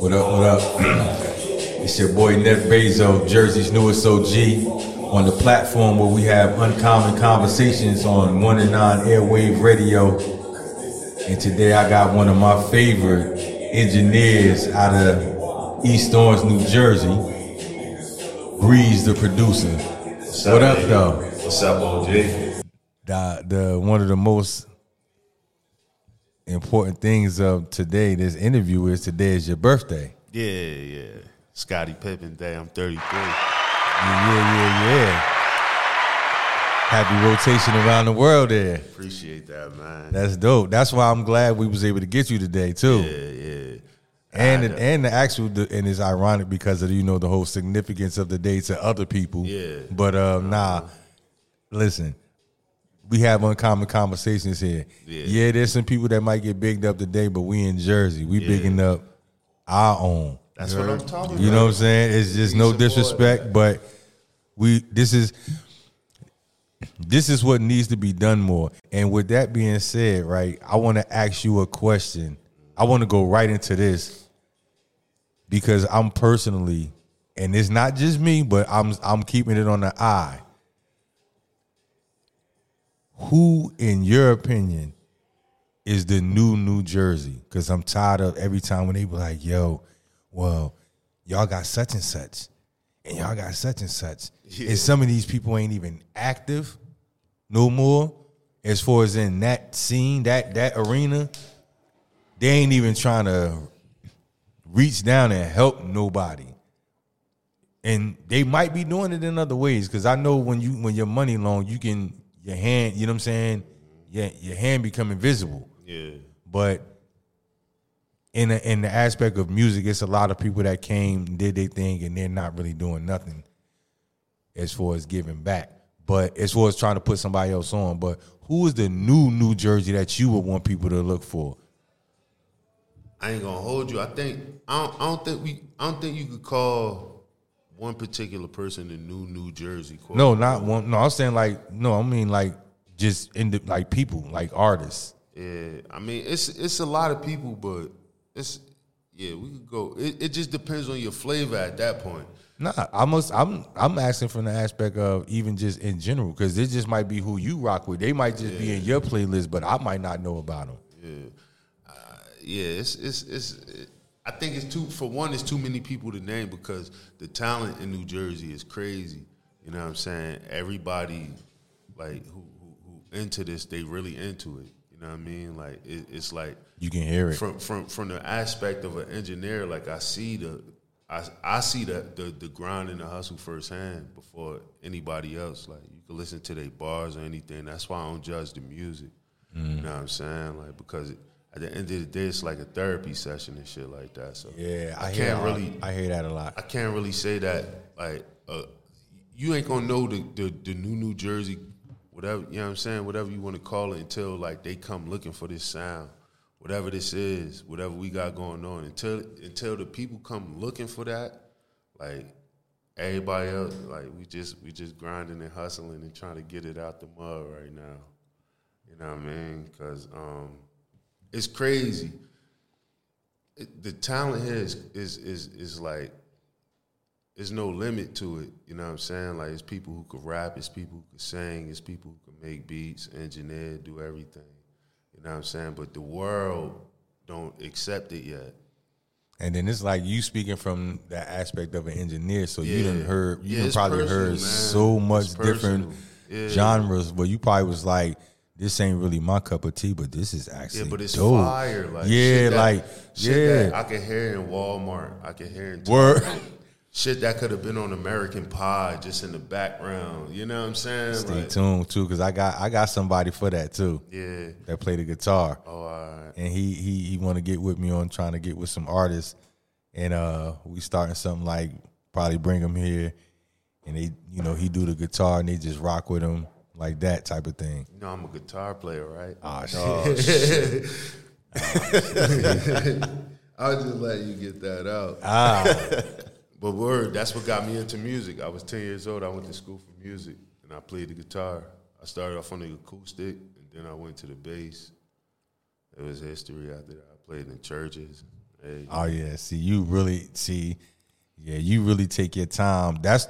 What up, what up? it's your boy Nef Bezos, Jersey's newest OG, on the platform where we have uncommon conversations on 1 and 9 Airwave Radio. And today I got one of my favorite engineers out of East Orange, New Jersey, Brees Da Producer. What's What up, baby? though? What's up, OG? the the one of the most important things of today, this interview is today is your birthday. Yeah, yeah. Scottie Pippen Day. I'm 33. Yeah, yeah, yeah, yeah. Happy rotation around the world there. Appreciate that, man. That's dope. That's why I'm glad we was able to get you today too. yeah, yeah. And the, and the actual and it's ironic because of you know the whole significance of the day to other people. Yeah. But um, nah, listen, we have uncommon conversations here. Yeah. Yeah. there's some people that might get bigged up today, but we in Jersey, we Yeah. bigging up our own. That's what I'm talking about. You know what I'm saying? It's just no disrespect, but we this is this is what needs to be done more. And with that being said, right, I want to ask you a question. I want to go right into this because I'm personally, and it's not just me, but I'm I'm keeping it on the eye. Who, in your opinion, is the new New Jersey? Because I'm tired of every time when they be like, "Yo, well, y'all got such and such, and y'all got such and such," and some of these people ain't even active no more. As far as in that scene, that that arena, they ain't even trying to reach down and help nobody. And they might be doing it in other ways because I know when you when your money long, you can your hand, you know what I'm saying, Yeah, your hand become invisible. Yeah. But in a, in the aspect of music, it's a lot of people that came, did their thing, and they're not really doing nothing as far as giving back. But as far as trying to put somebody else on, but who is the new New Jersey that you would want people to look for? I ain't gonna hold you. I think I don't, I don't think we I don't think you could call one particular person in new New Jersey. No, not one. No, I'm saying like no. I mean like just in the like people, like artists. Yeah, I mean it's it's a lot of people, but it's yeah we could go. It, it just depends on your flavor at that point. Nah, I must. I'm I'm asking from the aspect of even just in general because this just might be who you rock with. They might just be in your playlist, but I might not know about them. yeah, Yeah. it's it's it's. It, I think it's too for one. It's too many people to name because the talent in New Jersey is crazy. You know what I'm saying? Everybody like who who, who into this, they really into it. You know what I mean? Like it, it's like You can hear it. from from from the aspect of an engineer. Like I see the. I, I see the, the the grind and the hustle firsthand before anybody else. Like you can listen to their bars or anything. That's why I don't judge the music. You mm. know what I'm saying? Like because it, at the end of the day, it's like a therapy session and shit like that. So yeah, I, I can't really I hear that a lot. I can't really say that like uh, you ain't gonna know the, the the new New Jersey whatever you know what I'm saying whatever you want to call it until like they come looking for this sound whatever this is whatever we got going on until until the people come looking for that like everybody else like we just we just grinding and hustling and trying to get it out the mud right now you know what I mean because um it's crazy it, the talent here is is is is like there's no limit to it. You know what I'm saying? Like it's people who can rap, it's people who can sing, it's people who can make beats, engineer, do everything. You know what I'm saying? But the world don't accept it yet. And then it's like you speaking from that aspect of an engineer, so you didn't heard, you Yeah, probably personal, heard man. so much different. Yeah. genres. But you probably was like, this ain't really my cup of tea, but this is actually Yeah, but it's dope. fire. Like yeah, shit that- like shit yeah, that I can hear in Walmart. I can hear in word. shit that could have been on American Pie just in the background. You know what I'm saying? Stay Like, tuned too, because I got I got somebody for that too yeah. that played the guitar. Oh, all right. and he he he want to get with me on trying to get with some artists, and uh we starting something like probably bring him here, and they you know he do the guitar and they just rock with him like that type of thing. You know I'm a guitar player, right? Ah shit. I'll just let you get that out. ah, But word, that's what got me into music. I was 10 years old. I went to school for music, and I played the guitar. I started off on the acoustic, and then I went to the bass. It was history after that. I played in churches. Hey, Oh yeah, see you really see, yeah, you really take your time. That's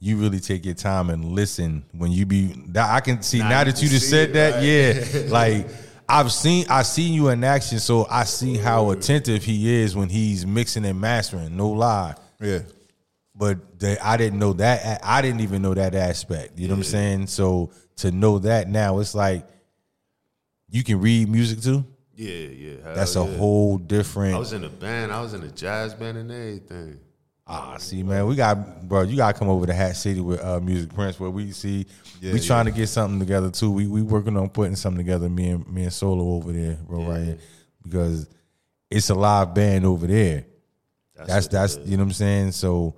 you really take your time and listen when you be. That I can see Now now, that you just said it, that. right? Yeah, like I've seen I seen you in action, so I see how attentive he is when he's mixing and mastering. No lie. Yeah. but the, I didn't know that. I didn't even know that aspect. You know what I'm saying? So to know that now, it's like you can read music too. yeah, yeah. hell That's a yeah. whole different. I was in a band. I was in a jazz band and everything. Ah, see, man, we got bro. You gotta come over to Hat City with uh, Music Prince, where we see Yeah, we trying to get something together too. We we working on putting something together. Me and me and Solo over there, bro, right here, because it's a live band over there. That's what it that's you know what I'm saying. So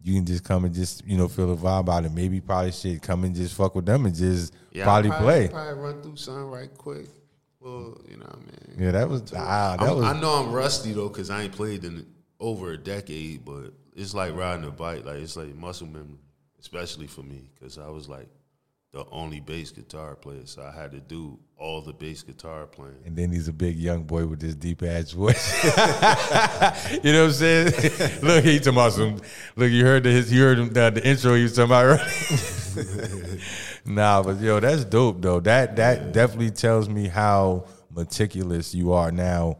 you can just come and just you know feel the vibe out it. Maybe probably shit come and just fuck with them and just Yeah, probably, I'll play. Probably run through something right quick. Well, you know what I mean. Yeah, that was ah, that I'm- was I know I'm rusty though because I ain't played in over a decade, but it's like riding a bike. Like it's like muscle memory, especially for me because I was like the only bass guitar player, so I had to do all the bass guitar playing. And then he's a big young boy with this deep ass voice. you know what I'm saying? look, he's talking about some. Look, you heard the his, you heard him, the, the intro he was talking about, right? nah, but yo, that's dope though. That that definitely tells me how meticulous you are now.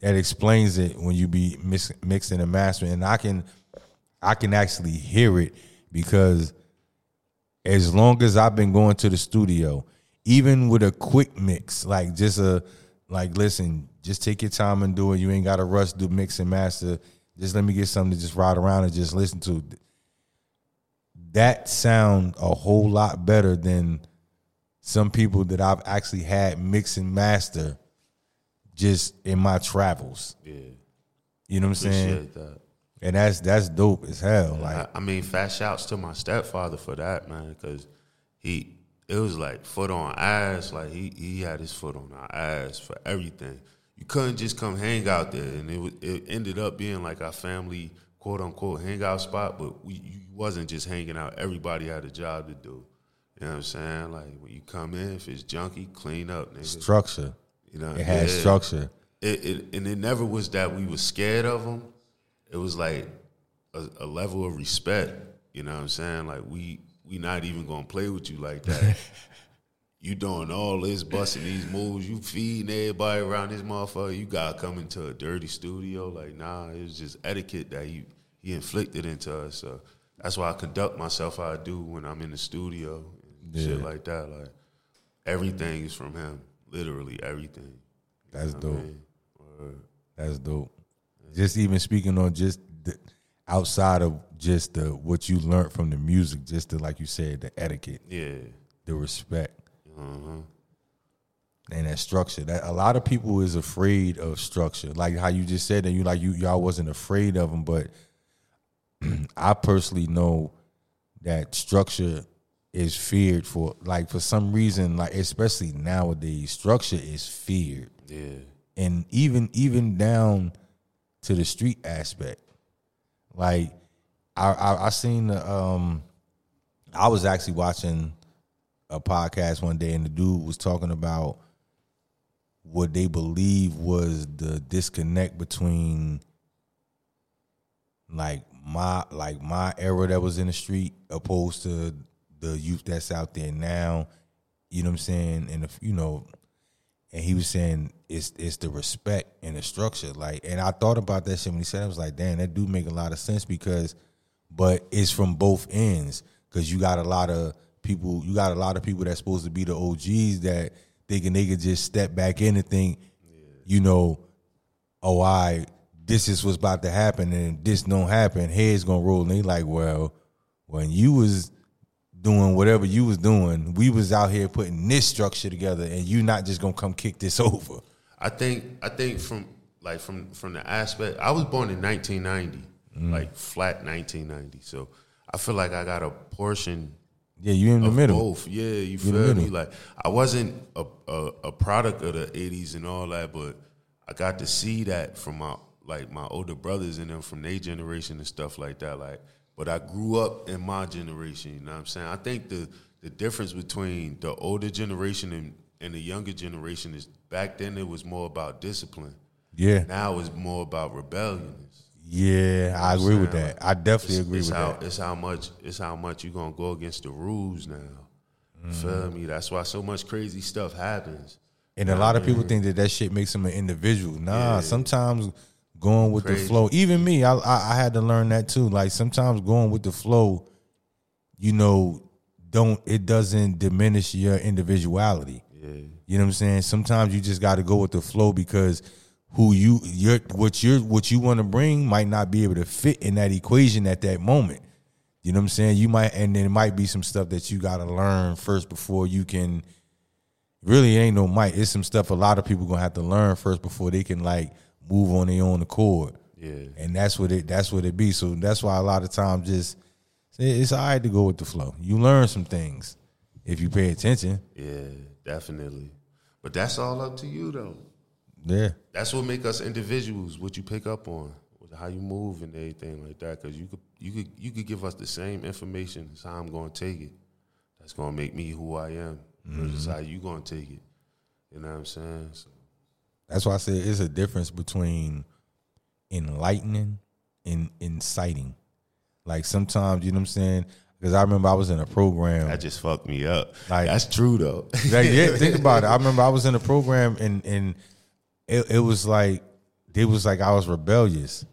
That explains it when you be mix, mixing and mastering, and I can, I can actually hear it because as long as I've been going to the studio, even with a quick mix, like just a like listen, just take your time and do it. You ain't gotta rush do mix and master. Just let me get something to just ride around and just listen to. That sound a whole lot better than some people that I've actually had mix and master just in my travels. Yeah, You know what I'm saying? that. And that's that's dope as hell. Like I, I mean, fat shouts to my stepfather for that, man, because he it was like foot on ass. Like he he had his foot on our ass for everything. You couldn't just come hang out there, and it was, it ended up being like our family quote unquote hangout spot. But we you wasn't just hanging out. Everybody had a job to do. You know what I'm saying? Like when you come in, if it's junky, clean up, nigga. structure. You know, It had yeah. structure. It, it and it never was that we was scared of them. It was like a, a level of respect. You know what I'm saying? Like we we not even gonna play with you like that. you doing all this, busting these moves, you feeding everybody around this motherfucker. You gotta come into a dirty studio. Like nah, it was just etiquette that he he inflicted into us. So that's why I conduct myself how I do when I'm in the studio and shit like that. Like everything is from him, literally everything. That's I dope. mean. That's dope. Just even speaking on just the, outside of just the what you learned from the music, just the like you said, the etiquette, Yeah. the respect, Uh-huh. and that structure. That a lot of people is afraid of structure, like how you just said that you like you y'all wasn't afraid of them, but I personally know that structure is feared for like for some reason, like especially nowadays, structure is feared. Yeah. and even even down to the street aspect. Like I I, I seen um I was actually watching a podcast one day and the dude was talking about what they believe was the disconnect between like my like my era that was in the street opposed to the youth that's out there now. You know what I'm saying? And if you know, and he was saying it's it's the respect and the structure. Like, and I thought about that shit when he said it. I was like, damn, that do make a lot of sense because, but it's from both ends because you got a lot of people. You got a lot of people that's supposed to be the OGs that thinking they could just step back in and think, you know, oh, I this is what's about to happen and this don't happen. Heads gonna roll. And they like, well, when you was doing whatever you was doing, we was out here putting this structure together, and you not just gonna come kick this over. I think I think from like from from the aspect I was born in 1990, mm. like flat 1990. So I feel like I got a portion Yeah, you in the of middle. both. Yeah, you feel me? Like I wasn't a, a a product of the 80s and all that, but I got to see that from my like my older brothers and them from their generation and stuff like that. Like, but I grew up in my generation. You know what I'm saying? I think the the difference between the older generation and and the younger generation is back then it was more about discipline. Yeah. Now it's more about rebellion. Yeah, I agree with that. I definitely It's, agree it's with how, that. It's how much. It's how much you're gonna go against the rules now. You Mm-hmm. Feel me? That's why so much crazy stuff happens. And a lot of people think that that shit makes them an individual. Nah, sometimes going with the flow. Even me, I, I I had to learn that too. Like sometimes going with the flow, you know, don't it doesn't diminish your individuality. Yeah. You know what I'm saying? Sometimes you just got to go with the flow because who you your what you what you want to bring might not be able to fit in that equation at that moment. You know what I'm saying? You might and then it might be some stuff that you got to learn first before you can really ain't no might. It's some stuff a lot of people going to have to learn first before they can like move on their own accord. Yeah. And that's what it that's what it be. So that's why a lot of times just it's all right to go with the flow. You learn some things if you pay attention. Yeah. Definitely. But that's all up to you though. Yeah. That's what make us individuals. What you pick up on, how you move and everything like that. Because you could, you could, you could give us the same information as how I'm going to take it. That's going to make me who I am. Versus mm-hmm. how you going to take it. You know what I'm saying? So, That's why I said it's a difference between enlightening and inciting. Like sometimes, you know what I'm saying? Because I remember I was in a program. that just fucked me up. Like- that's true though. Like, yeah, think about it. I remember I was in a program and and it, it was like it was like I was rebellious,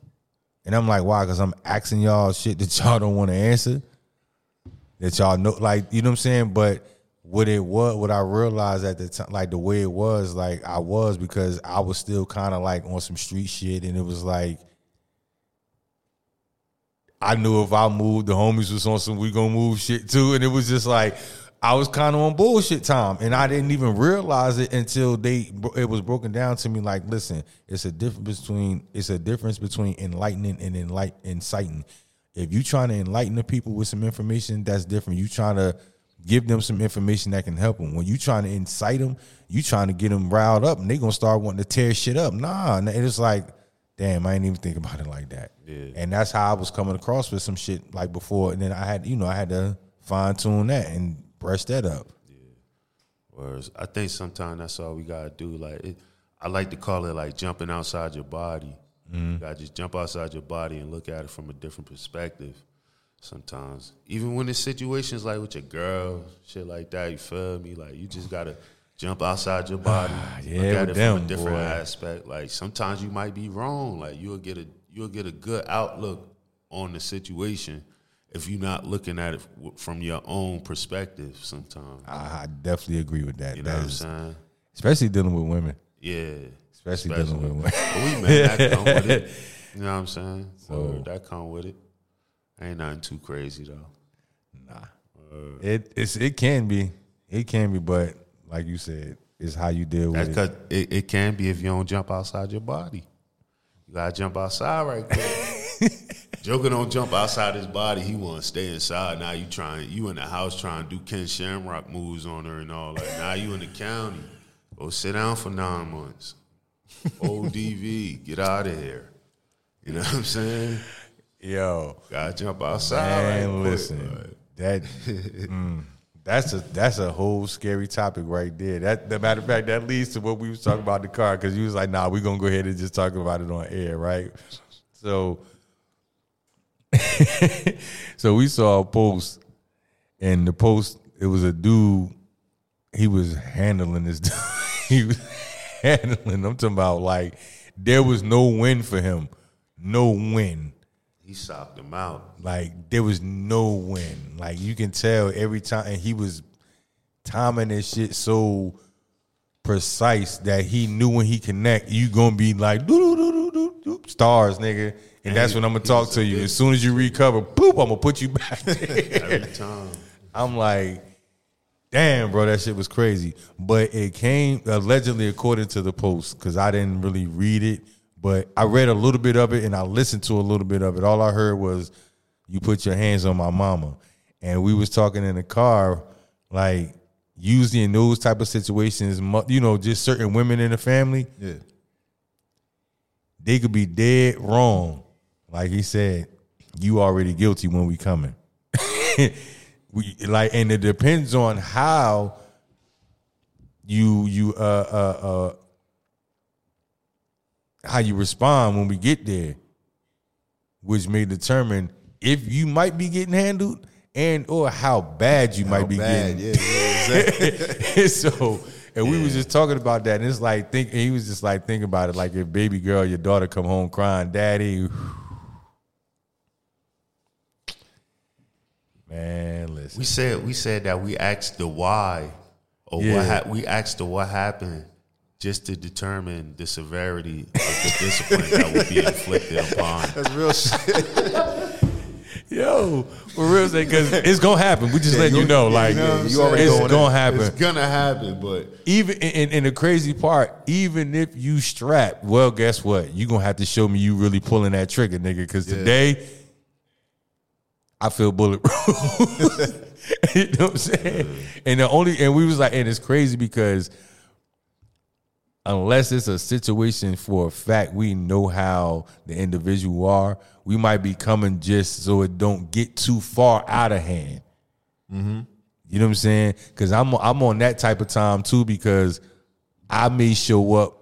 and I'm like, why? Because I'm asking y'all shit that y'all don't want to answer, that y'all know, like you know what I'm saying. But what it was, what I realized at the time, like the way it was, like I was because I was still kind of like on some street shit, and it was like. I knew if I moved, the homies was on some we gonna move shit too, and it was just like I was kind of on bullshit time, and I didn't even realize it until they it was broken down to me. Like, listen, it's a difference between it's a difference between enlightening and enlight inciting. If you trying to enlighten the people with some information, that's different. You trying to give them some information that can help them. When you trying to incite them, you trying to get them riled up, and they gonna start wanting to tear shit up. Nah, and it's like, damn, I ain't even think about it like that. Yeah. And that's how I was coming across with some shit like before, and then I had, you know, I had to fine tune that and brush that up. Yeah. Whereas I think sometimes that's all we gotta do. Like it, I like to call it like jumping outside your body. Mm-hmm. You gotta just jump outside your body and look at it from a different perspective. Sometimes, even when it's situations like with your girl, shit like that, you feel me? Like you just gotta jump outside your body, Yeah, look at it from a different boy. aspect. Like sometimes you might be wrong. Like you'll get a you'll get a good outlook on the situation if you're not looking at it from your own perspective. Sometimes, I, I definitely agree with that. you know That what I'm saying? especially dealing with women. Yeah. Especially dealing with women. We man, that come with it. You know what I'm saying? So- Word, that come with it. Ain't nothing too crazy though. Nah. Uh, it it's it can be, it can be, but like you said, it's how you deal That's with it. because it, it can be if you don't jump outside your body. You gotta jump outside right there. Joker don't jump outside his body. He want to stay inside. Now you trying, you in the house trying to do Ken Shamrock moves on her and all that. Now you in the county. Go sit down for nine months. ODV, get out of here. You know what I'm saying? Yo, Gotta jump outside. man, right listen, that mm, that's a that's a whole scary topic right there. That the matter of fact, that leads to what we was talking about in the car because you was like, "Nah, we gonna go ahead and just talk about it on air, right?" So, so we saw a post, and the post it was a dude. He was handling this. dude. he was handling. I'm talking about like there was no win for him, no win. He socked him out. Like there was no win. Like you can tell every time, and he was timing this shit so precise that he knew when he connect, you gonna be like doo doo doo doo doo stars, nigga. And that's he- when I'm gonna talk to you. As soon as you recover, boop, I'm gonna put you back there. Every time. I'm like, damn, bro, that shit was crazy. But it came allegedly according to the post because I didn't really read it, but I read a little bit of it and I listened to a little bit of it. All I heard was, "You put your hands on my mama," and we was talking in the car, like usually in those type of situations, you know, just certain women in the family, Yeah. they could be dead wrong. Like he said, you already guilty when we coming. we like, and it depends on how you you uh uh uh how you respond when we get there, which may determine if you might be getting handled and or how bad you might be Bad, getting. yeah, yeah, exactly. so and we was just talking about that, and it's like think and he was just like thinking about it, like if baby girl, your daughter come home crying, daddy. Man, listen. We said we said that we asked the why, or Yeah. what ha- we asked the what happened, just to determine the severity of the discipline that would be inflicted upon. That's real shit. Yo, for real sake, because it's gonna happen. We just letting you you- know, you like know what I'm it's Going gonna in. happen. It's gonna happen, but even and, and the crazy part, even if you strap, well, guess what? You are gonna have to show me you really pulling that trigger, nigga. Because today, I feel bulletproof. you know what I'm saying? And the only and we was like, and it's crazy because unless it's a situation for a fact we know how the individual are, we might be coming just so it don't get too far out of hand. Mm-hmm. You know what I'm saying? Because I'm I'm on that type of time too because I may show up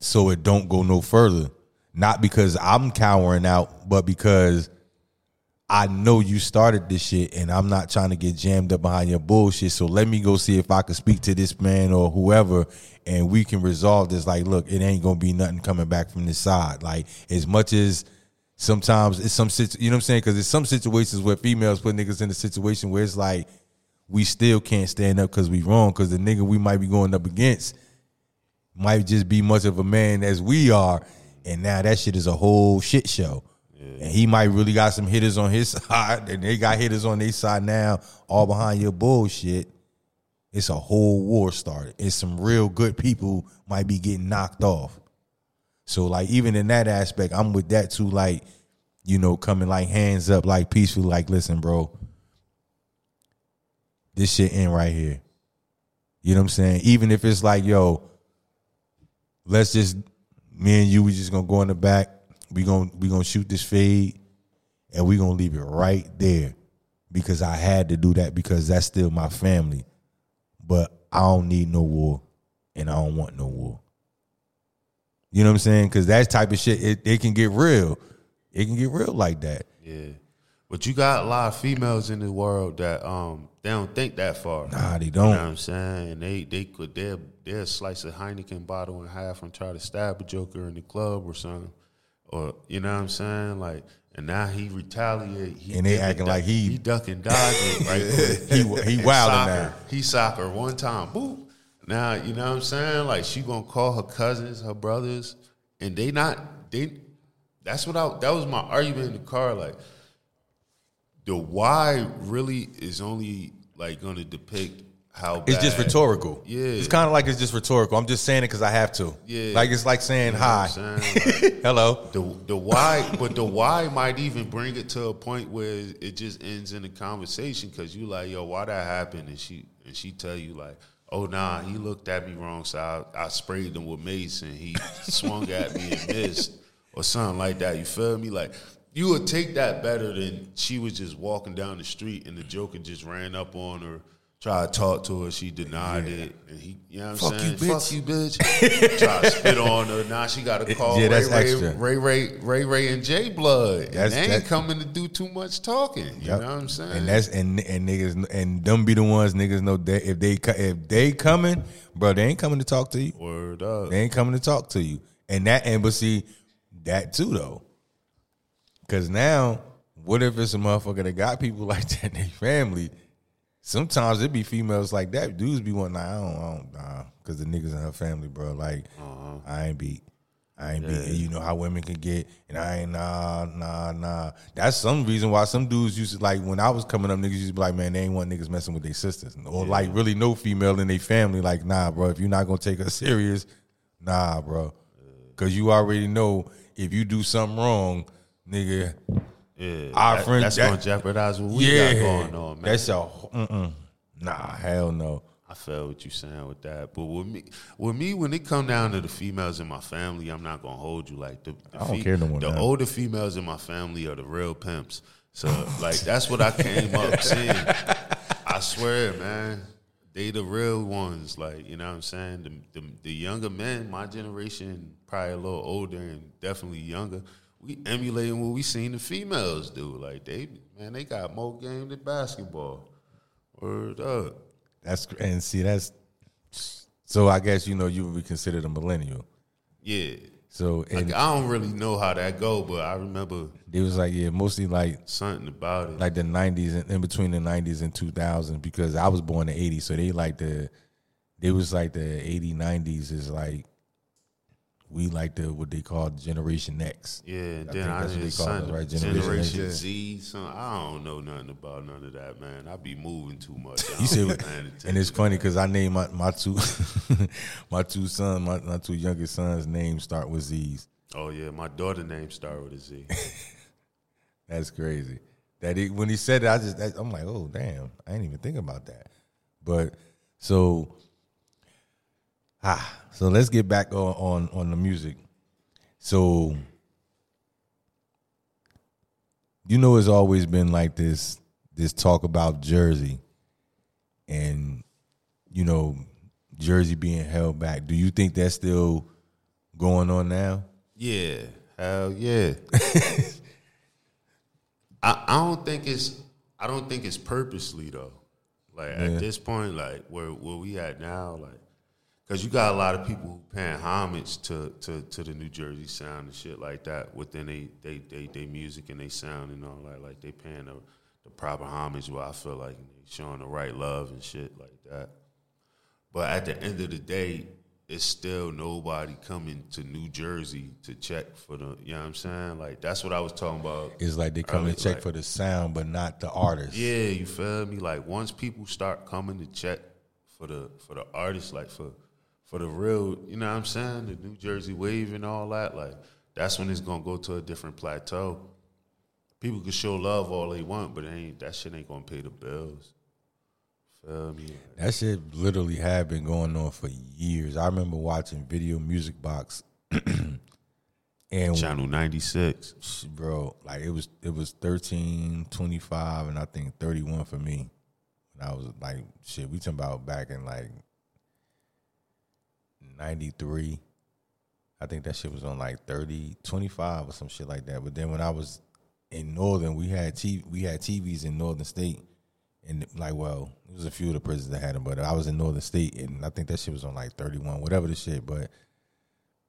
so it don't go no further. Not because I'm cowering out, but because I know you started this shit and I'm not trying to get jammed up behind your bullshit. So let me go see if I can speak to this man or whoever and we can resolve this. Like, look, it ain't gonna be nothing coming back from this side. Like, as much as sometimes it's some situ- you know what I'm saying? Because there's some situations where females put niggas in a situation where it's like we still can't stand up because we wrong because the nigga we might be going up against might just be much of a man as we are, and now that shit is a whole shit show. And he might really got some hitters on his side, and they got hitters on their side now, all behind your bullshit. It's a whole war started. It's some real good people might be getting knocked off. So like even in that aspect, I'm with that too. Like, you know, coming like hands up, like peaceful. Like, listen, bro, this shit in right here. You know what I'm saying? Even if it's like, yo, let's just me and you, we just gonna go in the back. We gonna we gonna shoot this fade, and we gonna leave it right there because I had to do that because that's still my family. But I don't need no war, and I don't want no war. You know what I'm saying? Because that type of shit, it, it can get real. It can get real like that. yeah. But you got a lot of females in the world that um they don't think that far. Nah, they don't. You know what. I'm saying? They they could they'll they'll slice a Heineken bottle in half and try to stab a joker in the club or something. Or you know what I'm saying? Like and now he retaliate. He And they acting like he- he duck and dodge it right. He he wilding now. He soccer one time, boop. Now you know what I'm saying? Like she gonna call her cousins, her brothers, and they not they. That's what I. That was my argument in the car. Like the why really is only like gonna depict how It's just rhetorical. Yeah. It's kind of like it's just rhetorical. I'm just saying it because I have to. Yeah. Like it's like saying You know hi. Like, Hello. the the why, but the why might even bring it to a point where it just ends in a conversation because you like, yo, why that happened, and she and she tell you like, oh nah, he looked at me wrong, so I, I sprayed him with mace and he swung at me and missed or something like that. You feel me? Like you would take that better than she was just walking down the street and the joker just ran up on her. Tried to talk to her, she denied it, and he, you know what I'm Fuck saying? you, bitch. Fuck you, bitch. Tried to spit on her. Now she got to call Yeah, Ray, that's Ray, extra. Ray Ray Ray Ray and J Blood. And they ain't coming to do too much talking. You Yep. know what I'm saying? And that's and and niggas and them be the ones niggas know that if they if they coming, bro, they ain't coming to talk to you. word up. They ain't coming to talk to you. And that embassy, that too though. Cause now, what if it's a motherfucker that got people like that in their family? Sometimes it be females like that. Dudes be one. nah, I don't, I don't, nah, cause the niggas in her family, bro. Like, uh-huh. I ain't beat. I ain't beat. You know how women can get, and I ain't nah, nah, nah. That's some reason why some dudes used to like when I was coming up, niggas used to be like, man, they ain't want niggas messing with their sisters, or like really no female in their family. Like, nah, bro, if you're not gonna take her serious, nah, bro, cause you already know if you do something wrong, nigga, yeah, our that- friend- that's that- gonna jeopardize what we yeah, got going on, man. that's a mm-mm. nah, hell no. I feel what you saying with that. But with me, with me, when it come down to the females in my family, I'm not gonna hold you like the. the I don't care no more The now. older females in my family are the real pimps. So like that's what I came up seeing. I swear, man. they the real ones. Like you know what I'm saying. The, the the younger men, my generation, probably a little older and definitely younger. We emulating what we seen the females do. Like they man, they got more game than basketball. Word up. That's and see that's so. I guess you know you would be considered a millennial. Yeah. So Like I don't really know how that go, but I remember it was like yeah, mostly like something about it. like the nineties and in between the nineties and two thousands because I was born in eighty, so they like the they was like the 80, 90s is like we like the what they call Generation X. Yeah, I then think I, that's what they call it, right? Generation, Generation X. Z. Son, I don't know nothing about none of that, man. I be moving too much. You don't said, be paying and it's funny because I named my, my two my two sons, my, my two youngest sons' names start with Z's. Oh yeah, my daughter name start with a Z. That's crazy. That he, when he said it, I just that, I'm like, oh damn, I didn't even think about that. But so ah, so let's get back on on, on the music. So you know, it's always been like this this talk about Jersey, and you know, Jersey being held back. Do you think that's still going on now? yeah, hell yeah. I, I don't think it's I don't think it's purposely though. Like Yeah. at this point, like where where we at now, like because you got a lot of people who paying homage to, to, to the New Jersey sound and shit like that within they they they, they music and they sound and all that. Like they paying the, the proper homage. Where I feel like they showing the right love and shit like that. But at the end of the day, it's still nobody coming to New Jersey to check for the. You know what I'm saying? Like that's what I was talking about. It's like they come early, and check like- for the sound, but not the artist. Yeah, you feel me? Like once people start coming to check for the for the artist, like for for the real, you know what I'm saying? The New Jersey wave and all that, like that's when it's gonna go to a different plateau. People can show love all they want, but ain't that shit ain't gonna pay the bills. Feel me? That shit literally had been going on for years. I remember watching Video Music Box, and Channel ninety six. bro, like it was it was thirteen twenty five, and I think thirty one for me. And I was like, shit, we talking about back in like ninety three. I think that shit was on like 30, 25 or some shit like that. But then when I was in Northern, we had TV, we had TVs in Northern State, and like, well, it was a few of the prisons that had them, but I was in Northern State, and I think that shit was on like thirty one, whatever the shit. But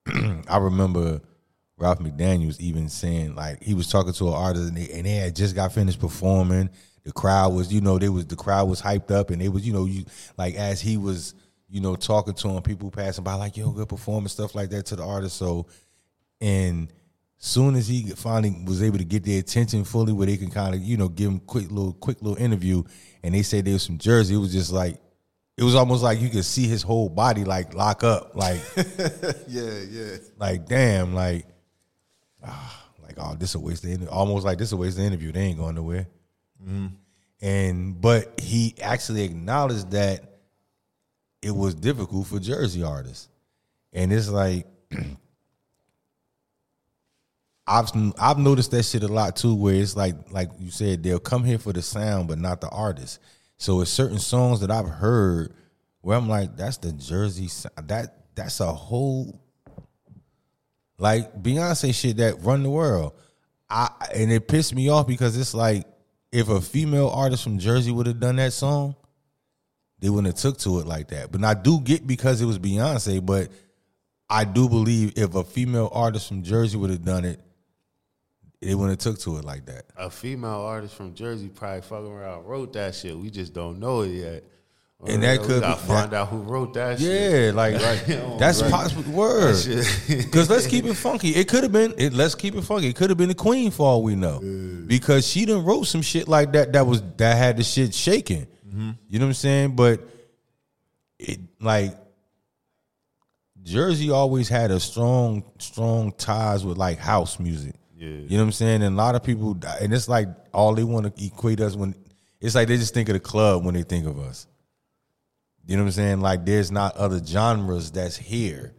I remember Ralph McDaniels even saying like he was talking to an artist, and they, and they had just got finished performing. The crowd was, you know, they was the crowd was hyped up, and they was, you know, you like as he was, you know, talking to him, people passing by like, yo, good performance, stuff like that to the artist. So, and soon as he finally was able to get their attention fully, where they can kind of, you know, give him quick little, quick little interview, and they said they was from Jersey, it was just like, it was almost like you could see his whole body like lock up, like, yeah, yeah. like damn, like, ah, like oh, this a waste of almost like this a waste of interview. They ain't going nowhere. And but he actually acknowledged that it was difficult for Jersey artists, and it's like I've I've noticed that shit a lot too, where it's like like you said they'll come here for the sound but not the artist. So it's certain songs that I've heard where I'm like, that's the Jersey that that's a whole like Beyonce shit that run the world. I and it pissed me off because it's like if a female artist from Jersey would have done that song, they wouldn't have took to it like that. But I do get because it was Beyonce, but I do believe if a female artist from Jersey would have done it, they wouldn't have took to it like that. A female artist from Jersey probably fucking around wrote that shit. We just don't know it yet. And that could be- find that- out who wrote that shit. Yeah, like, like that's possible word. Because let's keep it funky. It could have been. It, let's keep it funky. It could have been the queen for all we know, because she done wrote some shit like that. That was that had the shit shaking. Mm-hmm. You know what I'm saying? But it like Jersey always had a strong, strong ties with like house music. Yeah. You know what I'm saying? And a lot of people, and it's like all they want to equate us when it's like they just think of the club when they think of us. You know what I'm saying? Like there's not other genres that's here,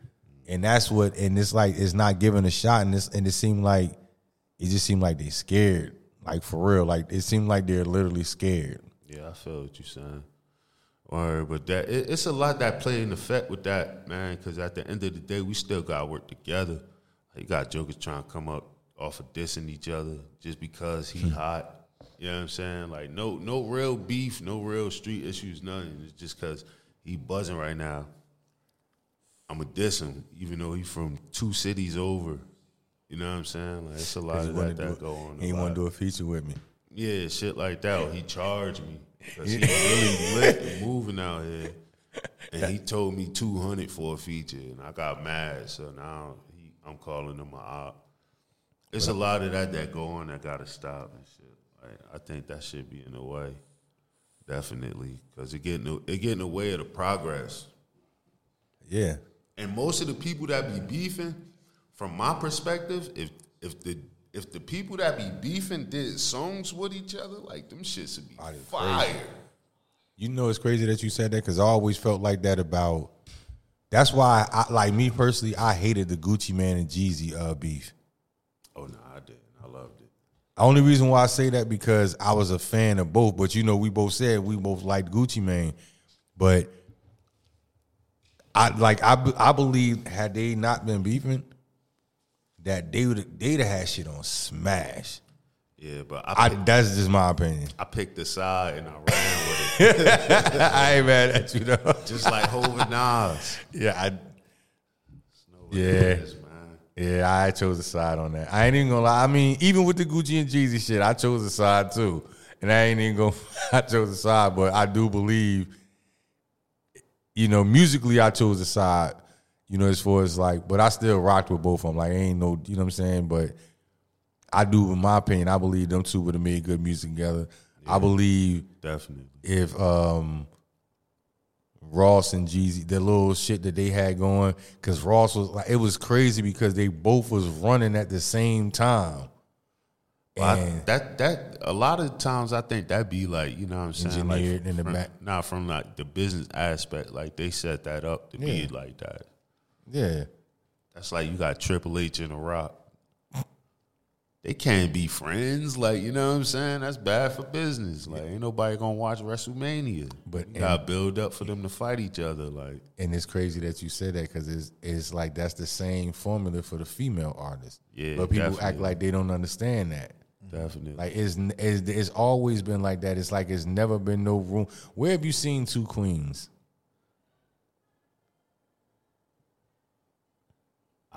and that's what. And it's like it's not given a shot, and this and it seemed like it just seemed like they scared, like for real. Like it seemed like they're literally scared. Yeah, I feel what you're saying. Or, but that it, it's a lot that play in effect with that, man. Because at the end of the day, we still got to work together. You got jokers trying to come up off of dissing each other just because he hmm. hot. You know what I'm saying? Like no, no real beef, no real street issues, nothing. It's just because he buzzing right now. I'm a diss him, even though he from two cities over. You know what I'm saying? Like it's a lot of that that go on. He want to do a feature with me. Yeah, shit like that. He charged me because he really lit and moving out here, and he told me two hundred for a feature, and I got mad. So now he, I'm calling him a op. It's a lot of that that go on that gotta stop and shit. Like I think that should be in the way, definitely, because it getting the- it get in the way of the progress. Yeah. And most of the people that be beefing, from my perspective, if if the if the people that be beefing did songs with each other, like them shits would be Oh, fire. You know, it's crazy that you said that because I always felt like that about. That's why, I like me personally, I hated the Gucci Mane and Jeezy uh, beef. Oh no, I didn't. I loved it. Only reason why I say that because I was a fan of both. But you know, we both said we both liked Gucci Mane, but I like I I believe had they not been beefing, that they would they'd have had shit on smash. Yeah, but I I that's just my opinion. I picked a side and I ran with it, I ain't mad at you though. just like Hov and Nas. Yeah, I what Yeah. it is, man. yeah I chose a side on that. I ain't even gonna lie. I mean, even with the Gucci and Jeezy shit, I chose a side too. And I ain't even gonna I chose a side, but I do believe, you know, musically I chose a side. You know, as far as like, but I still rocked with both of them. Like, ain't no, you know what I'm saying? But I do, in my opinion, I believe them two would have made good music together. I believe Definitely. if um Ross and Jeezy, the little shit that they had going, because Ross was like, it was crazy because they both was running at the same time. Well, I- And that that a lot of times I think that'd be like you know what I'm saying like in the from, back. not from like the business aspect like they set that up to Yeah. be like that. Yeah, That's like you got Triple H and a Rock. They can't be friends, like you know what I'm saying. That's bad for business. Like ain't nobody gonna watch WrestleMania. But- you got build up for them to fight each other. Like and it's crazy that you said that because it's it's like that's the same formula for the female artists. Yeah, but people act like they don't understand that. definitely, Like it's, it's it's always been like that. It's like it's never been no room. Where have you seen two queens?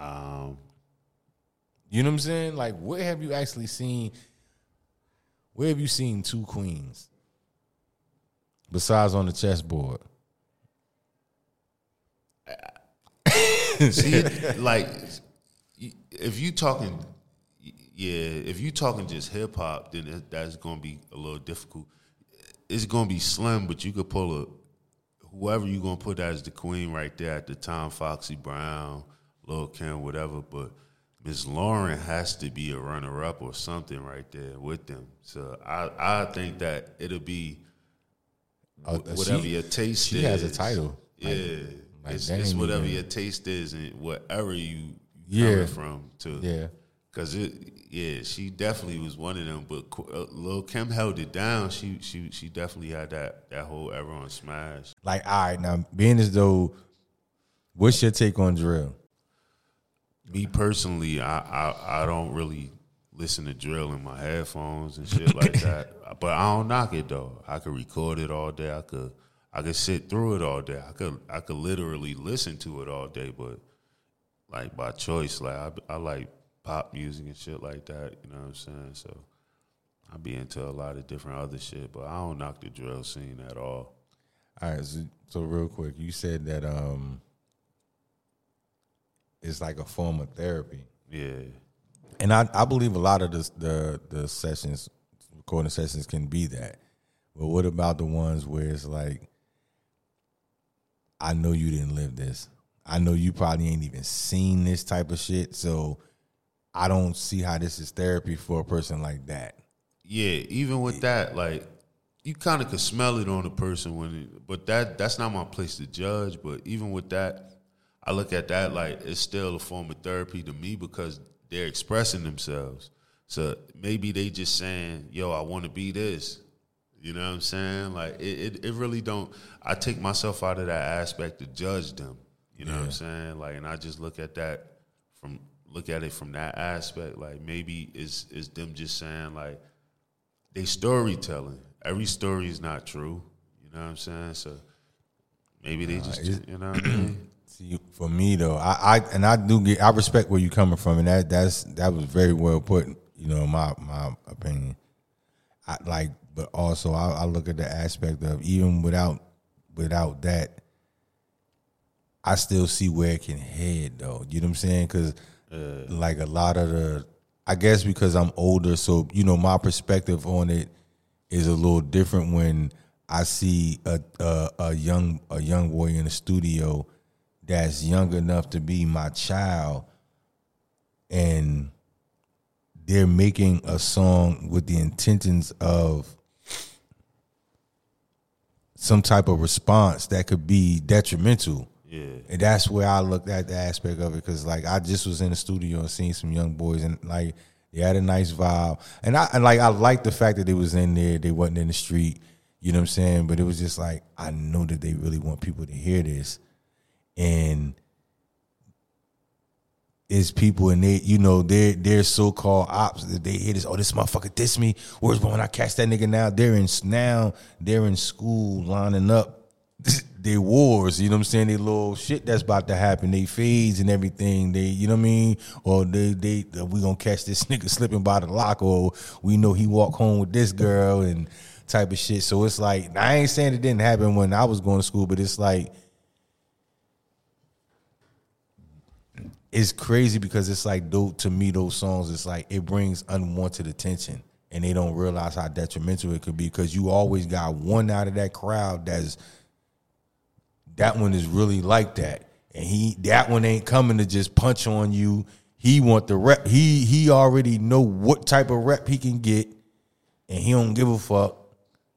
Um, You know what I'm saying? Like, where have you actually seen? Where have you seen two queens besides on the chessboard? see, like if you talking, yeah, if you talking just hip hop, then that's gonna be a little difficult. It's gonna be slim, but you could pull a whoever you gonna put as the queen right there at the time, Foxy Brown, Lil Kim, whatever. But Miss Lauryn has to be a runner up or something right there with them. So I I think that it'll be Uh, whatever she- your taste she is. has a title. Yeah, like it's, that it's whatever even- your taste is and whatever you Yeah. coming from. too. Yeah, Cause it, yeah, she definitely was one of them. But Qu- uh, Lil Kim held it down. She, she, she definitely had that that whole everyone smash. like all right now, being as though, what's your take on drill? Me personally, I, I, I don't really listen to drill in my headphones and shit like that. But I don't knock it though. I could record it all day. I could, I could sit through it all day. I could, I could literally listen to it all day. But like by choice, like I, I like pop music and shit like that. You know what I'm saying? So I be into a lot of different other shit, but I don't knock the drill scene at all. All right, so, so real quick, you said that um, it's like a form of therapy. Yeah, and I, I believe a lot of the, the the sessions, recording sessions, can be that. But what about the ones where it's like, I know you didn't live this. I know you probably ain't even seen this type of shit. So I don't see how this is therapy for a person like that. yeah. Even with that, like you kind of could smell it on a person when, it, but that that's not my place to judge. But even with that, I look at that like it's still a form of therapy to me because they're expressing themselves. So maybe they just saying, "Yo, I want to be this." You know what I'm saying? Like it, it, it really don't. I take myself out of that aspect to judge them. You know what I'm saying? Like, and I just look at that from look at it from that aspect. Like maybe it's is them just saying like they storytelling. Every story is not true. You know what I'm saying? So maybe they just you know what I mean? See, for me though, I, I and I do get I respect where you're coming from, and that that's that was very well put. You know, my my opinion. I like, but also I, I look at the aspect of even without without that, I still see where it can head though. You know what I'm saying? Because like a lot of the, I guess because I'm older, so you know my perspective on it is a little different when I see a a, a young a young boy in the studio that's young enough to be my child, and they're making a song with the intentions of some type of response that could be detrimental. Yeah. And that's where I looked at the aspect of it because, like, I just was in the studio and seeing some young boys and like they had a nice vibe, and I and like I liked the fact that they was in there, they wasn't in the street, you know what I'm saying? But it was just like I know that they really want people to hear this, and it's people and they, you know, they're so called ops that they hear this. Oh, this motherfucker diss me. Where's when I catch that nigga now? They're in now. They're in school lining up their wars. You know what I'm saying? They little shit that's about to happen. They fades and everything. They, you know what I mean? Or they they we gonna catch this nigga slipping by the lock. Or we know he walk home with this girl and type of shit. So it's like I ain't saying it didn't happen when I was going to school, but it's like it's crazy because it's like though to me those songs it's like it brings unwanted attention and they don't realize how detrimental it could be because you always got one out of that crowd that's that one is really like that. And he that one ain't coming to just punch on you. He want the rep he he already know what type of rep he can get and he don't give a fuck.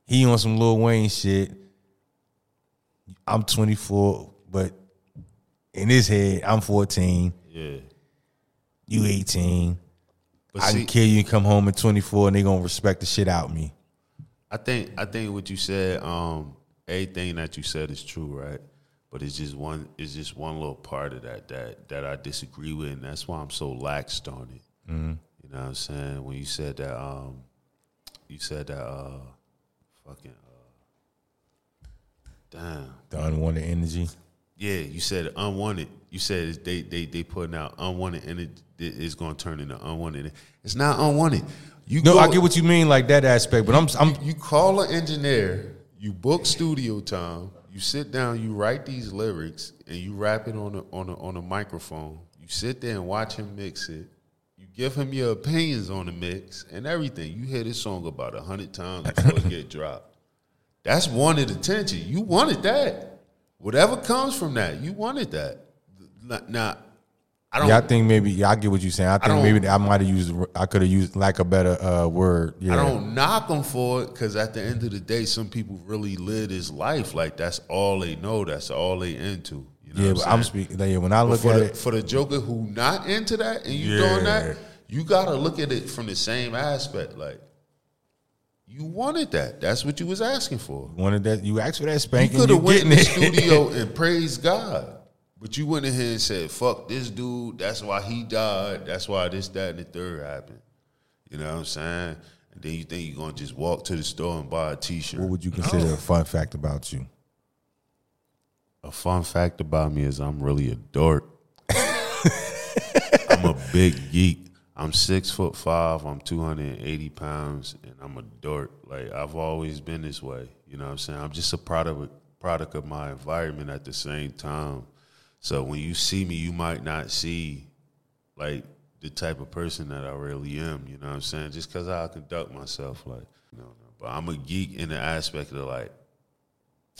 He on some Lil Wayne shit. I'm 24 but in his head I'm 14 Yeah. you 18. But I see, can kill you and come home at 24 and they gonna respect the shit out of me. I think I think what you said, um, everything that you said is true, right? But it's just one it's just one little part of that that that I disagree with, and that's why I'm so laxed on it. You know what I'm saying? When you said that, um, you said that, uh, fucking, uh, damn. The unwanted energy. Yeah, you said unwanted. You said they they they putting out unwanted, and it is going to turn into unwanted. It's not unwanted. You No, go- I get what you mean, like that aspect, but I'm I'm you call an engineer, you book studio time, you sit down, you write these lyrics, and you rap it on a on a on a microphone. You sit there and watch him mix it. You give him your opinions on the mix and everything. You hear this song about a hundred times before it get dropped. That's wanted attention. You wanted that. Whatever comes from that, you wanted that. Now, I don't. yeah, I think maybe yeah, I get what you're saying. I think don't- maybe I might have used I could have used like a better uh, word. Yeah. I don't knock them for it because at the end of the day, some people really live this life like that's all they know. That's all they into. You know yeah, what but I'm I'm speaking. Yeah, when I But look for at the, it, for the Joker who not into that and you Yeah. doing that, you gotta look at it from the same aspect. Like you wanted that. That's what you was asking for. wanted that you asked for that spanking. You could have went in the studio and praised God. But you went here and said, fuck this dude, that's why he died, that's why this, that, and the third happened. You know what I'm saying? And then you think you're gonna just walk to the store and buy a t shirt. what would you consider a fun fact about you? A fun fact about me is I'm really a dork. I'm a big geek. I'm six foot five. I'm 280 pounds, and I'm a dork. Like I've always been this way. You know what I'm saying? I'm just a product product of my environment at the same time. So when you see me, you might not see like the type of person that I really am. You know what I'm saying? Just because I conduct myself like, you know. But I'm a geek in the aspect of like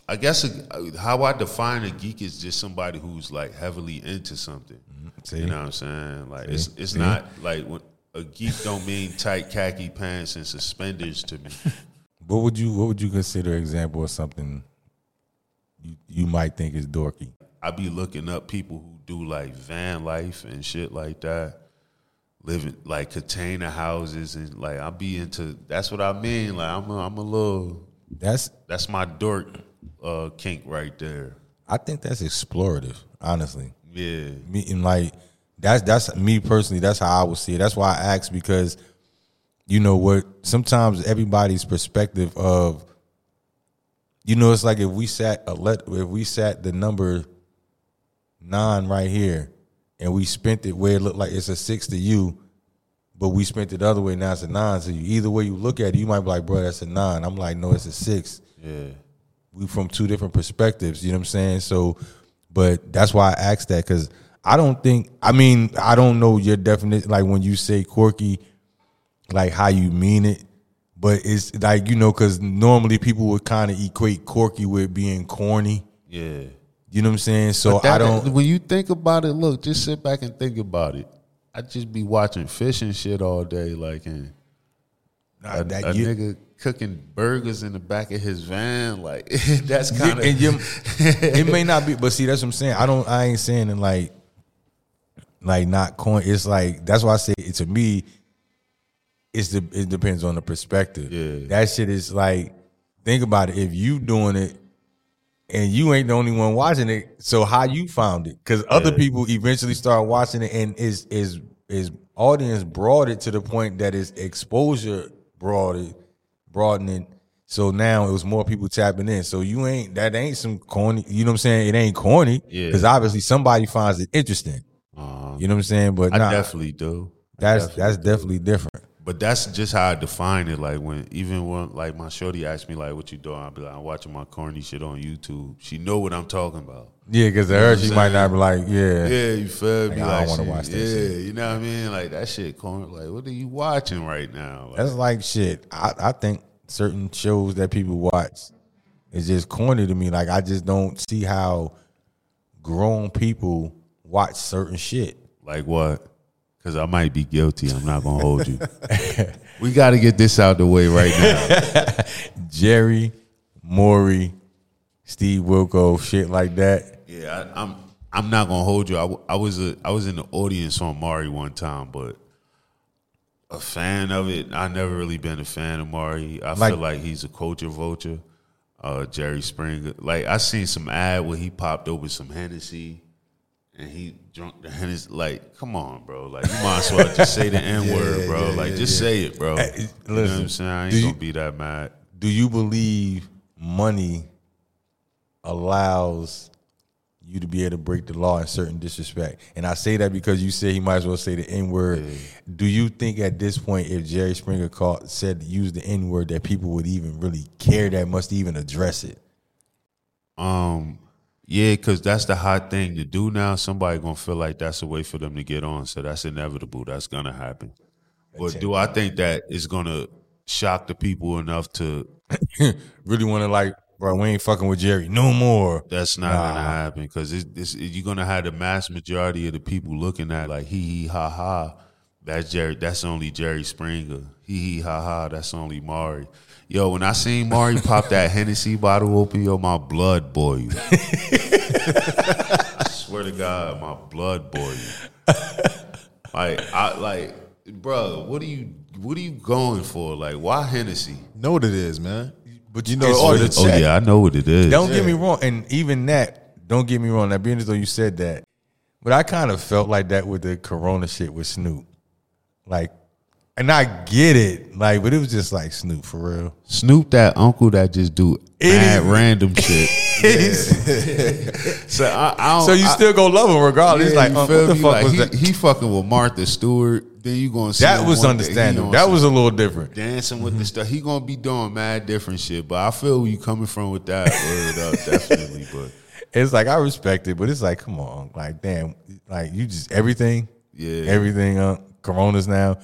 I guess a, how I define a geek is just somebody who's like heavily into something. Mm-hmm. See? You know what I'm saying? Like See? it's it's See? not like when, a geek don't mean tight khaki pants and suspenders to me. What would you What would you consider example of something you you might think is dorky? I be looking up people who do like van life and shit like that, living like container houses and like I be into. That's what I mean. Like I'm a, I'm a little That's That's my dork uh, kink right there. I think that's explorative, honestly. Yeah, Me and like that's that's me personally. That's how I would see it. That's why I ask because you know what? Sometimes everybody's perspective of you know it's like if we sat a let if we sat the number nine right here and we spent it where it looked like it's a six to you, but we spent it the other way now it's a nine to you. Either way you look at it, you might be like, bro, that's a nine. I'm like, no, it's a six yeah. we from two different perspectives. You know what I'm saying? So, but that's why I asked that because I don't think. I mean, I don't know your definition. Like when you say quirky, like how you mean it. But it's like you know, because normally people would kind of equate quirky with being corny. Yeah. You know what I'm saying? So that- I don't. When you think about it, look, just sit back and think about it. I just be watching fish and shit all day, like and Nah, a, that a you- nigga cooking burgers in the back of his van, like that's kind of and it may not be, but see, that's what I'm saying. I don't. I ain't saying it like, like not coin. It's like that's why I say it to me. It's the it depends on the perspective. Yeah. that shit is like. Think about it. If you doing it, and you ain't the only one watching it, so how you found it? Because other people eventually start watching it, and is is is audience broadened to the point that is exposure broadened, broadening. So now it was more people tapping in. So you ain't that ain't some corny. You know what I'm saying? It ain't corny Yeah. because obviously somebody finds it interesting. Uh, You know what I'm saying? But I nah, definitely do. I that's definitely that's do. definitely different. But that's just how I define it. Like when even when like my shorty asked me like, "What you doing?" I'll be like, "I'm watching my corny shit on YouTube." She know what I'm talking about. Yeah, because to her she might not be like, yeah, Yeah, you feel me? Like, I don't wanna watch that shit. Yeah, shit. you know what I mean? Like that shit corny. Like, what are you watching right now? Like, That's like shit. I, I think certain shows that people watch is just corny to me. Like I just don't see how grown people watch certain shit. Like what? Because I might be guilty. I'm not gonna hold you. we got to get this out the way right now. Jerry, Maury, Steve Wilkos, shit like that. Yeah, I, I'm. I'm not gonna hold you. I was a, I was in the audience on Maury one time, but a fan of it. I never really been a fan of Maury. I Like- feel like he's a culture vulture. Uh, Jerry Springer. Like I seen some ad where he popped over some Hennessy, and he drunk the Hennessy. Like, come on, bro. Like you might as well just say the N word, bro. like just say it, bro. you know what I'm saying? I ain't do you- gonna be that mad. Do you believe money allows you to be able to break the law in certain disrespect? And I say that because you said he might as well say the N word. Do you think at this point, if Jerry Springer called said use the N word, that people would even really care that much to even address it? Um, yeah, because that's the hot thing to do now. Somebody gonna feel like that's a way for them to get on, so that's inevitable. That's gonna happen. But do I think that it's gonna shock the people enough to? really want to like, bro, we ain't fucking with Jerry no more. That's not gonna happen because you're gonna have the mass majority of the people looking at like hee hee ha ha. That's Jerry. That's only Jerry Springer. Hee hee ha ha. That's only Maury. Yo, when I seen Maury pop that Hennessy bottle open, yo, my blood boiled. I swear to God, my blood boiled. Like, I like, bro, what are you, what are you going for? Like, why Hennessy? Know what it is, man. But You know, it's oh, the the Oh yeah, I know what it is. Don't get me wrong, and even that, don't get me wrong. That being as though you said that, but I kind of felt like that with the Corona shit with Snoop, like, and I get it, like, but it was just like Snoop for real. Snoop, that uncle that just do It mad is- random shit. So I, I don't, So you I- still go love him regardless. Yeah, like, you uh, feel what the me? fuck Like, was he, that? he fucking with Martha Stewart. Then you gonna see that was one day, he understandable. That was a little different. dancing with the stuff. He gonna be doing mad different shit. But I feel where you coming from with that word up definitely. But It's like I respect it, but it's like, come on, like, damn, like you just everything, Yeah. everything. Uh, Coronas now,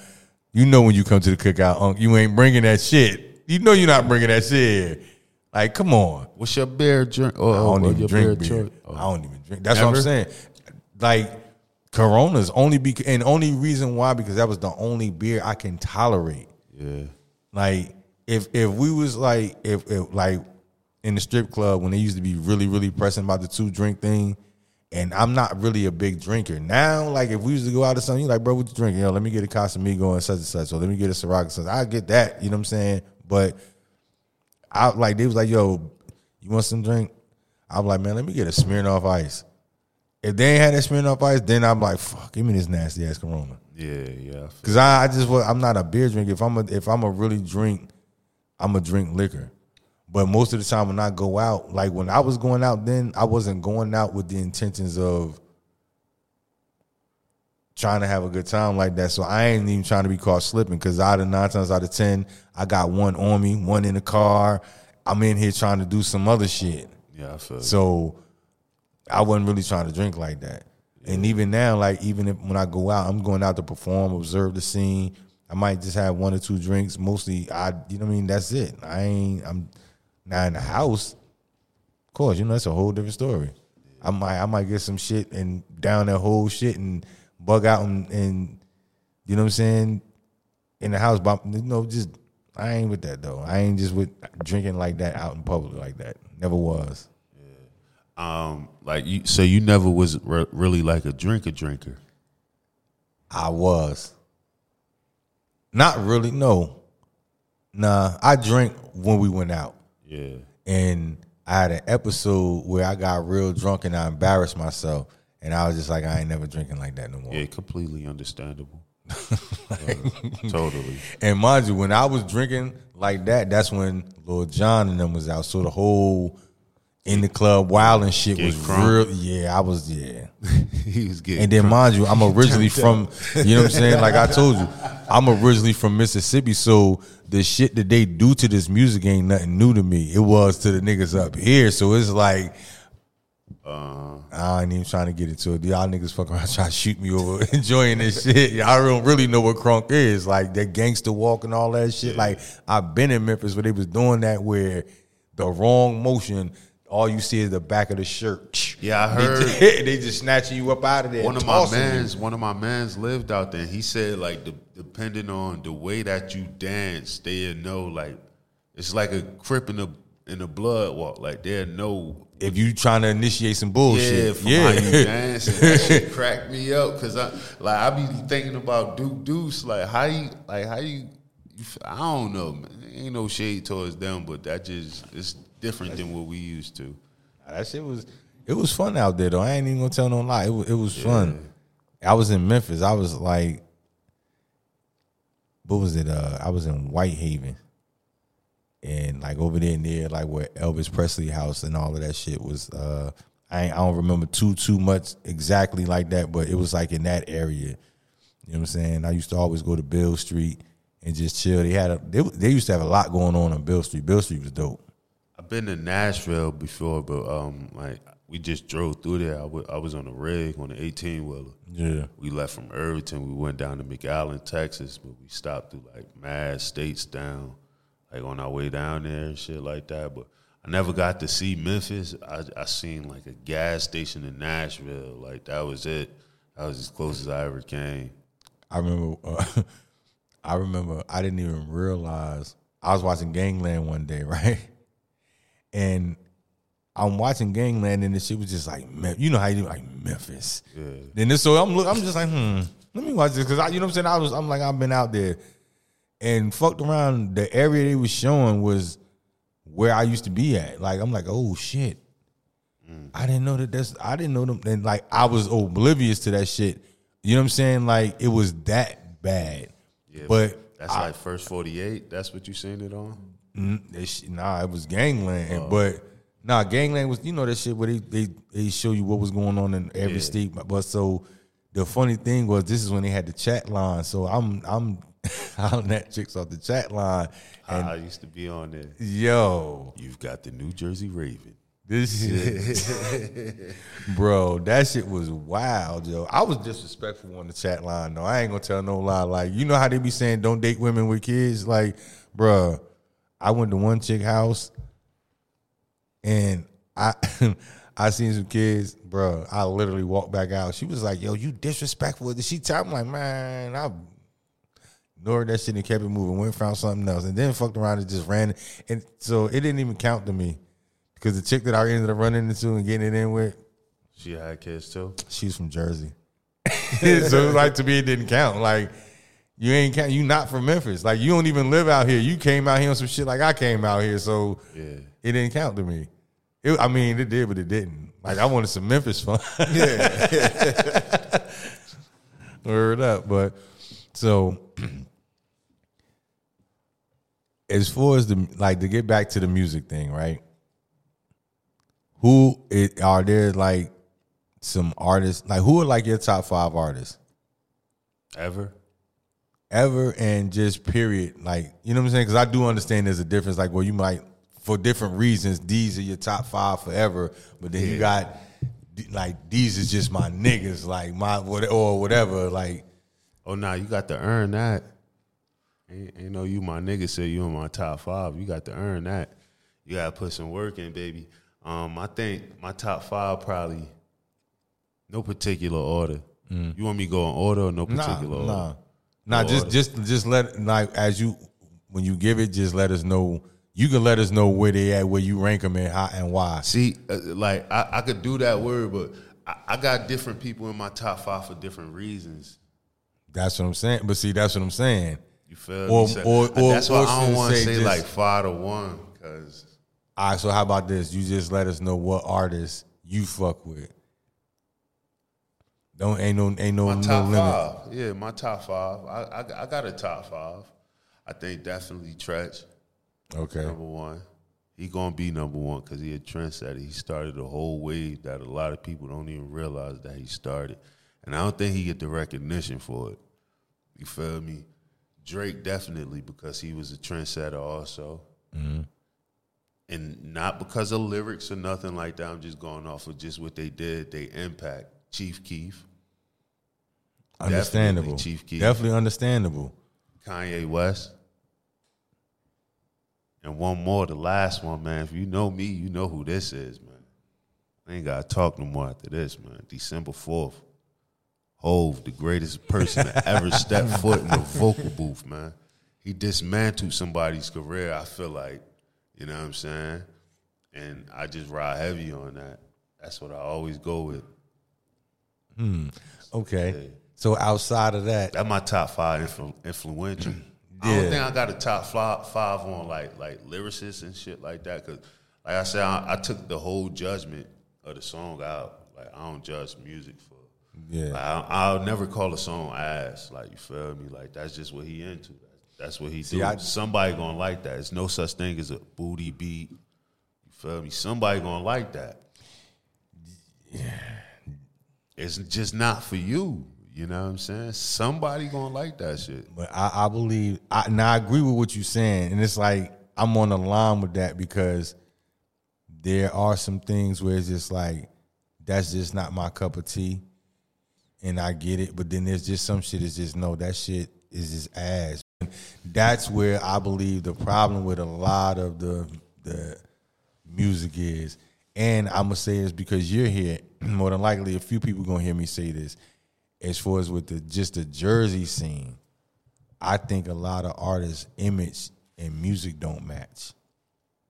you know when you come to the cookout, Unc, you ain't bringing that shit. You know you're not bringing that shit. Like, come on. what's your beer drink? Or, I oh, don't oh, even your drink beer beer. Oh. I don't even drink. That's what I'm saying. Like Coronas only be and only reason why because that was the only beer I can tolerate. Yeah. Like if if we was like if, if like in the strip club when they used to be really really pressing about the two drink thing, and I'm not really a big drinker now. Like if we used to go out or something, you like bro, what you drinking? Yo, let me get a Casamigo and such and such, So let me get a Ciroc. such. I get that, you know what I'm saying, but. I like they was like, yo, you want some drink? I'm like, man, let me get a Smirnoff Ice. If they ain't had that Smirnoff Ice, then I'm like, fuck, give me this nasty ass Corona. Yeah, yeah. Cause I, I just I'm not a beer drinker. If I'm a, if I'm a really drink, I'm a drink liquor. But most of the time when I go out, like when I was going out, then I wasn't going out with the intentions of trying to have a good time like that. So I ain't even trying to be caught slipping. Cause out of nine times out of ten, I got one on me, one in the car. I'm in here trying to do some other shit. Yeah, I feel. So I wasn't really trying to drink like that. And even now, like even if, when I go out, I'm going out to perform, observe the scene. I might just have one or two drinks. Mostly, I you know what I mean. That's it. I ain't. I'm not in the house. Of course, you know that's a whole different story. I might I might get some shit and down that whole shit and bug out and, and you know what I'm saying in the house. But you know, just I ain't with that though. I ain't just with drinking like that out in public like that. Never was. Yeah. Um, like you, so you never was re- really like a drinker drinker. I was. Not really, no. Nah, I drank when we went out. Yeah, And I had an episode where I got real drunk and I embarrassed myself. And I was just like, I ain't never drinking like that no more. yeah, completely understandable. Uh, totally. And mind you, when I was drinking like that, that's when Lil Jon and them was out. So the whole in the club wild and shit Get was crunk. real. Yeah, I was, yeah. he was getting. And then mind you, I'm originally from, you know what I'm saying? Like I told you, I'm originally from Mississippi, so the shit that they do to this music ain't nothing new to me. It was to the niggas up here. So it's like uh, I ain't even trying to get into it. Y'all niggas fuck around trying to shoot me over enjoying this shit. Y'all don't really know what crunk is. Like that gangster walk and all that shit. Like I've been in Memphis where they was doing that where the wrong motion, all you see is the back of the shirt. Yeah, I They heard. just, they just snatching you up out of there. one of my tossing you. mans, one of my mans lived out there. And he said like, de- depending on the way that you dance, they know like it's like a crip in the in the blood walk. Like they know. If you trying to initiate some Yeah, bullshit, from how you dance, and that shit cracked me up because I like I be thinking about Duke Deuce, like how you like how you, I don't know, man. Ain't no shade towards them, but that just it's different than what we used to. That shit was it was fun out there though. I ain't even gonna tell no lie. It was, it was fun. I was in Memphis. I was like, what was it? Uh, I was in Whitehaven, and like over there near like where Elvis Presley house and all of that shit was. Uh, I ain't, I don't remember too too much exactly like that, but it was like in that area. You know what I'm saying? I used to always go to Beale Street and just chill. They had a they, they used to have a lot going on on Beale Street. Beale Street was dope. I've been to Nashville before, but um, like we just drove through there. I was on a rig on the eighteen wheeler. Yeah. We left from Irvington. We went down to McAllen, Texas, but we stopped through like mad states down, like on our way down there and shit like that. But I never got to see Memphis. I, I seen like a gas station in Nashville. Like that was it. That was as close as I ever came. I remember. Uh, I remember. I didn't even realize I was watching Gangland one day, right? And I'm watching Gangland, and shit was just like, you know how you do like Memphis. Yeah. Then this, so I'm look, I'm just like, hmm, let me watch this because I, you know what I'm saying. I was, I'm like, I've been out there and fucked around. The area they was showing was where I used to be at. Like, I'm like, oh shit. I didn't know that. That's I didn't know them. And like, I was oblivious to that shit. You know what I'm saying? Like, it was that bad. Yeah, but That's like first forty eight. That's what you seen it on. Mm, nah, it was Gangland. And But nah, Gangland was you know that shit where they they, they show you what was going on in every Yeah. state. But so the funny thing was this is when they had the chat line. So I'm I'm on that chicks off the chat line. And I used to be on there. yo, You've got the New Jersey Raven. this shit Bro, that shit was wild, yo. I was disrespectful on the chat line though. I ain't gonna tell no lie. Like, you know how they be saying don't date women with kids? Like, bruh, I went to one chick house and I I seen some kids, bro. I literally walked back out. She was like, "Yo, you disrespectful." Did she tell me like, man, I ignored that shit and kept it moving. Went and found something else, and then fucked around and just ran. And so it didn't even count to me because the chick that I ended up running into and getting it in with, She had kids too. she's from Jersey. so it was like to me, it didn't count. Like, You ain't you not from Memphis. Like you don't even live out here. You came out here on some shit like I came out here, so Yeah. it didn't count to me. It, I mean, it did, but it didn't. Like I wanted some Memphis fun. Yeah. Word up, but so as far as the like to get back to the music thing, right? Who it, are there like some artists? Like who are like your top five artists Ever? Ever, and just period? Like you know what I'm saying? Because I do understand there's a difference. Like well, you might for different reasons these are your top five forever, but then you got like these is just my niggas, like my what or whatever, like. Oh nah, you got to earn that. Ain't, ain't no you my nigga say you in my top five. You got to earn that. You gotta put some work in, baby. Um, I think my top five probably no particular order. You want me to go in order or no particular Mm. nah, order? Nah, No just just just let like as you when you give it, just let us know. You can let us know where they at, where you rank them, and how and why. See, uh, like I, I could do that word, but I, I got different people in my top five for different reasons. That's what I'm saying. But see, that's what I'm saying. You feel Or- me? Or- or- that's why I don't want to say say just- like five to one because All right, so how about this? You just let us know what artists you fuck with. Don't ain't no ain't no, My no top limit. five. Yeah, my top five. I, I I got a top five. I think definitely Treach, Okay, number one. He gonna be number one because he a trendsetter. He started a whole wave that a lot of people don't even realize that he started. And I don't think he get the recognition for it. You feel me? Drake definitely because he was a trendsetter also. Mm-hmm. And not because of lyrics or nothing like that. I'm just going off of just what they did, they impact. Chief Keef. Understandable. Definitely Chief Keef. Definitely understandable. Kanye West. And one more, the last one, man. If you know me, you know who this is, man. I ain't gotta talk no more after this, man. December 4th. Hov, the greatest person to ever step foot in the vocal booth, man. He dismantled somebody's career, I feel like. You know what I'm saying? And I just ride heavy on that. That's what I always go with. Hmm. Okay, so outside of that, That's my top five influ- influential. I Yeah. don't think I got a top five, five on like like lyricists and shit like that. Cause like I said, I, I took the whole judgment of the song out. Like I don't judge music for. yeah, Like, I, I'll never call a song ass. Like you feel me? Like that's just what he into. That's what he do. I- Somebody gonna like that. It's no such thing as a booty beat. You feel me? Somebody gonna like that. Yeah. It's just not for you. You know what I'm saying? Somebody gonna like that shit. But I, I believe I now I agree with what you're saying, and it's like I'm on the line with that because there are some things where it's just like that's just not my cup of tea, and I get it. But then there's just some shit is just no, that shit is just ass. That's where I believe the problem with a lot of the the music is, and I'm gonna say this because you're here. More than likely, a few people gonna hear me say this. As far as with the just the Jersey scene, I think a lot of artists' image and music don't match.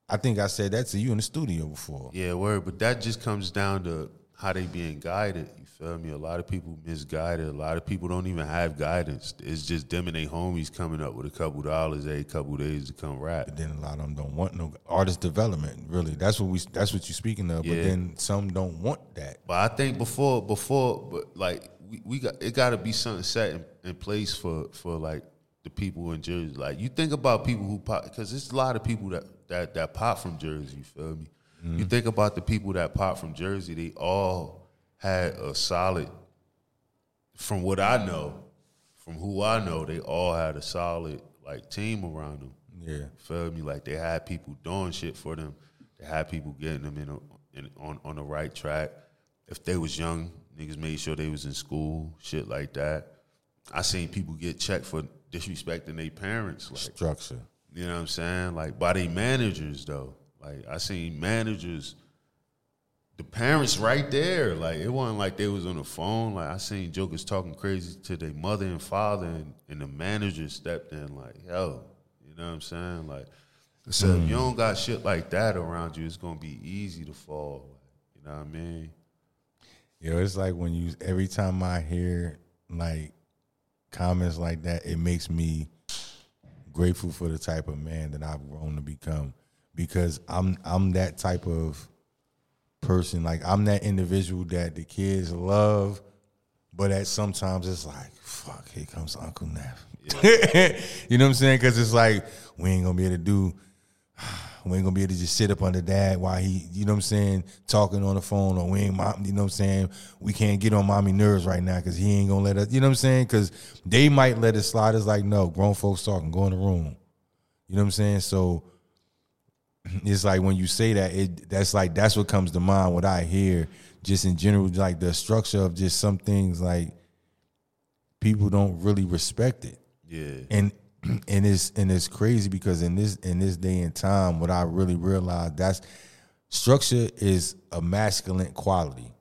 I think I said that to you in the studio before. Yeah, word. But that just comes down to how they being guided. You feel me? A lot of people misguided. A lot of people don't even have guidance. It's just them and their homies coming up with a couple dollars every couple days to come rap. But then a lot of them don't want no artist development. Really, that's what we. That's what you're speaking of. But then some don't want that. But I think before before but like we, we got it gotta be something set in, in place for for like the people in Jersey. Like you think about people who pop because there's a lot of people that that that pop from Jersey, you feel me? Mm-hmm. You think about the people that pop from Jersey, they all had a solid from what I know, from who I know, they all had a solid like team around them. Yeah. Feel me? Like they had people doing shit for them. They had people getting them in, a, in on on the right track. If they was young, niggas made sure they was in school, shit like that. I seen people get checked for disrespecting their parents, like Structure. you know what I'm saying, like by their managers though. Like I seen managers, the parents right there. Like it wasn't like they was on the phone. Like I seen jokers talking crazy to their mother and father, and, and the manager stepped in like, yo, you know what I'm saying? Like, so if you hmm. don't got shit like that around you, it's gonna be easy to fall. You know what I mean? Yo, it's like when you every time I hear like comments like that, it makes me grateful for the type of man that I've grown to become because I'm I'm that type of person. Like I'm that individual that the kids love, but at sometimes it's like, fuck, here comes Uncle Nef. you know what I'm saying? Because it's like we ain't gonna be able to do. We ain't gonna be able to just sit up under dad while he, you know what I'm saying, talking on the phone, or we ain't, mom, you know what I'm saying. We can't get on mommy nerves right now because he ain't gonna let us, you know what I'm saying. Because they might let it slide. It's like no, grown folks talking, go in the room. You know what I'm saying? So it's like when you say that, it that's like that's what comes to mind. What I hear, just in general, like the structure of just some things, like people don't really respect it Yeah. and and it's and it's crazy because in this in this day and time, what I really realized that's structure is a masculine quality,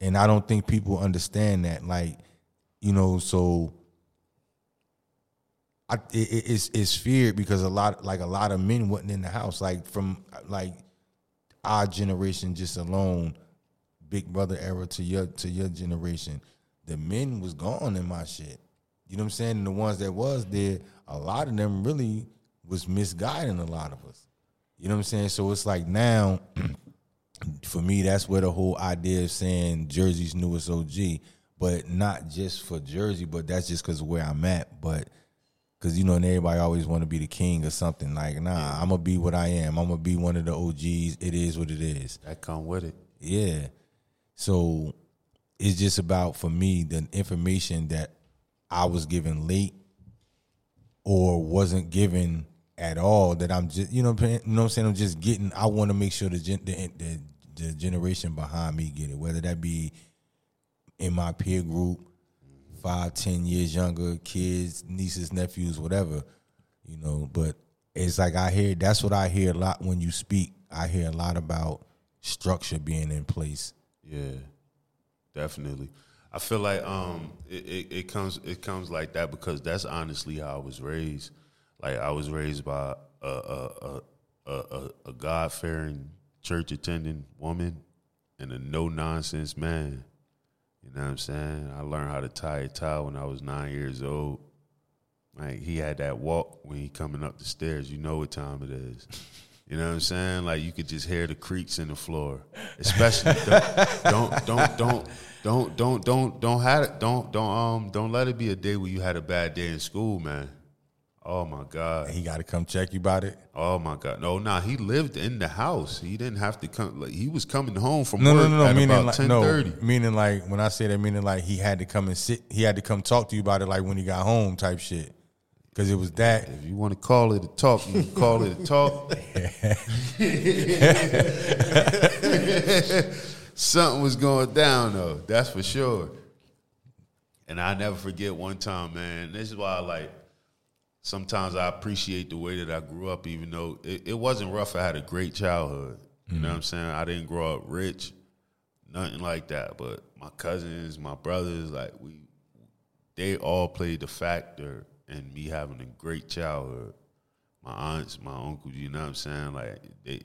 and I don't think people understand that. Like, you know, so I it, it- it's it's feared because a lot like a lot of men wasn't in the house. Like from like our generation just alone, Big Brother era to your to your generation, the men was gone in my shit. You know what I'm saying? And the ones that was there, a lot of them really was misguiding a lot of us. You know what I'm saying? So it's like now, for me, that's where the whole idea of saying Jersey's newest OG, but not just for Jersey, but that's just because where I'm at. But because you know, and everybody always want to be the king or something. Like, nah, I'm gonna be what I am. I'm gonna be one of the OGs. It is what it is. That come with it. Yeah. So it's just about for me the information that I was given late or wasn't given at all that I'm just you know you know what I'm saying? I'm just getting I want to make sure the, gen, the the the generation behind me get it whether that be in my peer group five ten years younger kids nieces nephews whatever you know but it's like I hear that's what I hear a lot when you speak. I hear a lot about structure being in place. Yeah, definitely. I feel like um it, it, it comes it comes like that because that's honestly how I was raised. Like I was raised by a a a a, a, God fearing church attending woman and a no nonsense man. You know what I'm saying? I learned how to tie a tie when I was nine years old. Like he had that walk when he coming up the stairs. You know what time it is. You know what I'm saying? Like you could just hear the creaks in the floor. Especially don't don't don't don't don't don't don't don't have it don't don't um don't let it be a day where you had a bad day in school, man. Oh my God. he got to come check you about it Oh my God. No, nah, he lived in the house. He didn't have to come like he was coming home from no work no no no meaning like no meaning like when I say that meaning like he had to come and sit he had to come talk to you about it like when he got home type shit because it was that If you want to call it a talk, you can call it a talk. Something was going down though, that's for sure. And I never forget one time, man. This is why I like sometimes I appreciate the way that I grew up, even though it, it wasn't rough. I had a great childhood. You know mm-hmm. what I'm saying? I didn't grow up rich, nothing like that. But my cousins, my brothers, like we they all played the factor in me having a great childhood. My aunts, my uncles, you know what I'm saying? Like they,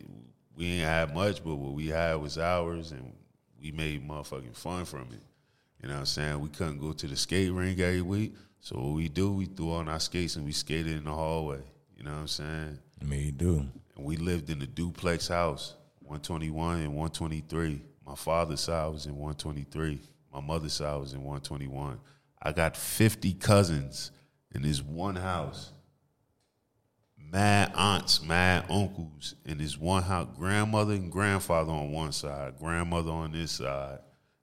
we ain't had much, but what we had was ours, and we made motherfucking fun from it. You know what I'm saying? We couldn't go to the skate rink every week, so what we do, we threw on our skates and we skated in the hallway. You know what I'm saying? I mean you do And we lived in a duplex house, 121 and 123. My father's side was in 123. My mother's side was in 121. I got 50 cousins in this one house. Mad aunts, mad uncles and this one house. Grandmother and grandfather on one side, grandmother on this side.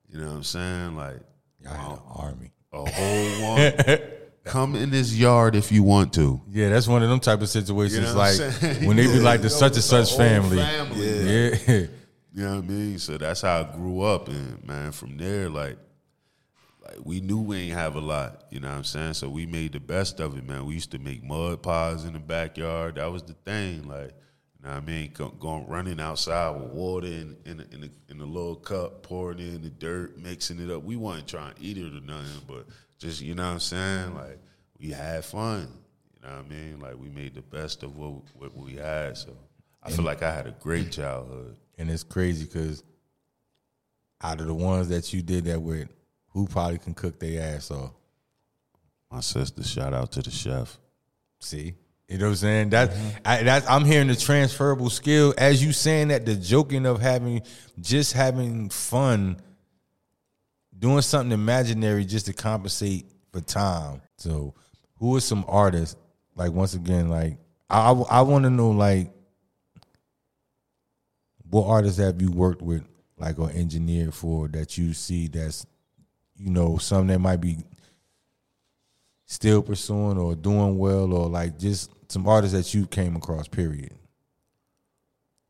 You know what I'm saying? Like an army a whole one. Come in this yard if you want to. yeah that's one of them type of situations You know like when they be like the Yeah, such and such family, family. yeah You know what I mean? So that's how I grew up, and man, from there, like, like we knew we ain't have a lot. You know what I'm saying? So we made the best of it, man. We used to make mud pies in the backyard. That was the thing, like. You know what I mean? Go, going running outside with water in in a, in, a, in a little cup, pouring in the dirt, mixing it up. We wasn't trying to eat it or nothing, but just you know what I'm saying? Like we had fun. You know what I mean? Like we made the best of what, what we had. So I feel like I had a great childhood. and it's crazy because out of the ones that you did that with, who probably can cook their ass off? My sister, shout out to the chef. See, you know what I'm saying? That mm-hmm. I, that I'm hearing the transferable skill as you saying that the joking of having just having fun, doing something imaginary just to compensate for time. So, who are some artists? Like once again, like I I, I want to know like what artists have you worked with, like or engineered for that you see that's you know some that might be still pursuing or doing well or like just some artists that you came across period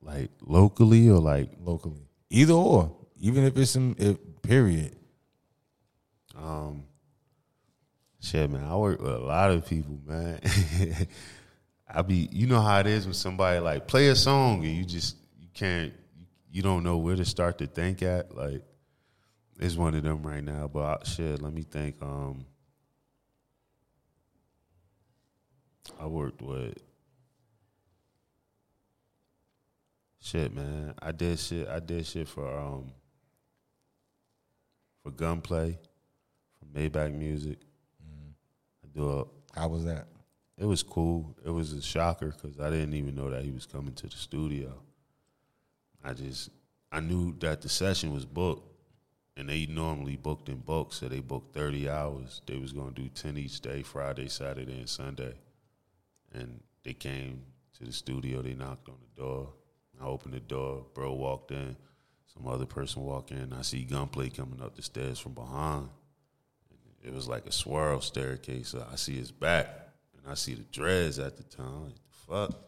Like locally or like locally either or even if it's some if, period um shit man, I work with a lot of people, man. I be you know how it is when somebody like play a song and you just you can't you don't know where to start to think at. Like it's one of them right now. But I, shit, let me think. Um I worked with shit, man. I did shit. I did shit for um for Gunplay, for Maybach Music. I do a. how was that It was cool. It was a shocker because I didn't even know that he was coming to the studio. I just I knew that the session was booked, and they normally booked in bulk, so they booked thirty hours. They was gonna do ten each day, Friday, Saturday, and Sunday. And they came to the studio. They knocked on the door. I opened the door. Bro walked in. Some other person walked in. I see Gunplay coming up the stairs from behind. It was like a swirl staircase. So I see his back, and I see the dreads at the time. Like, the fuck.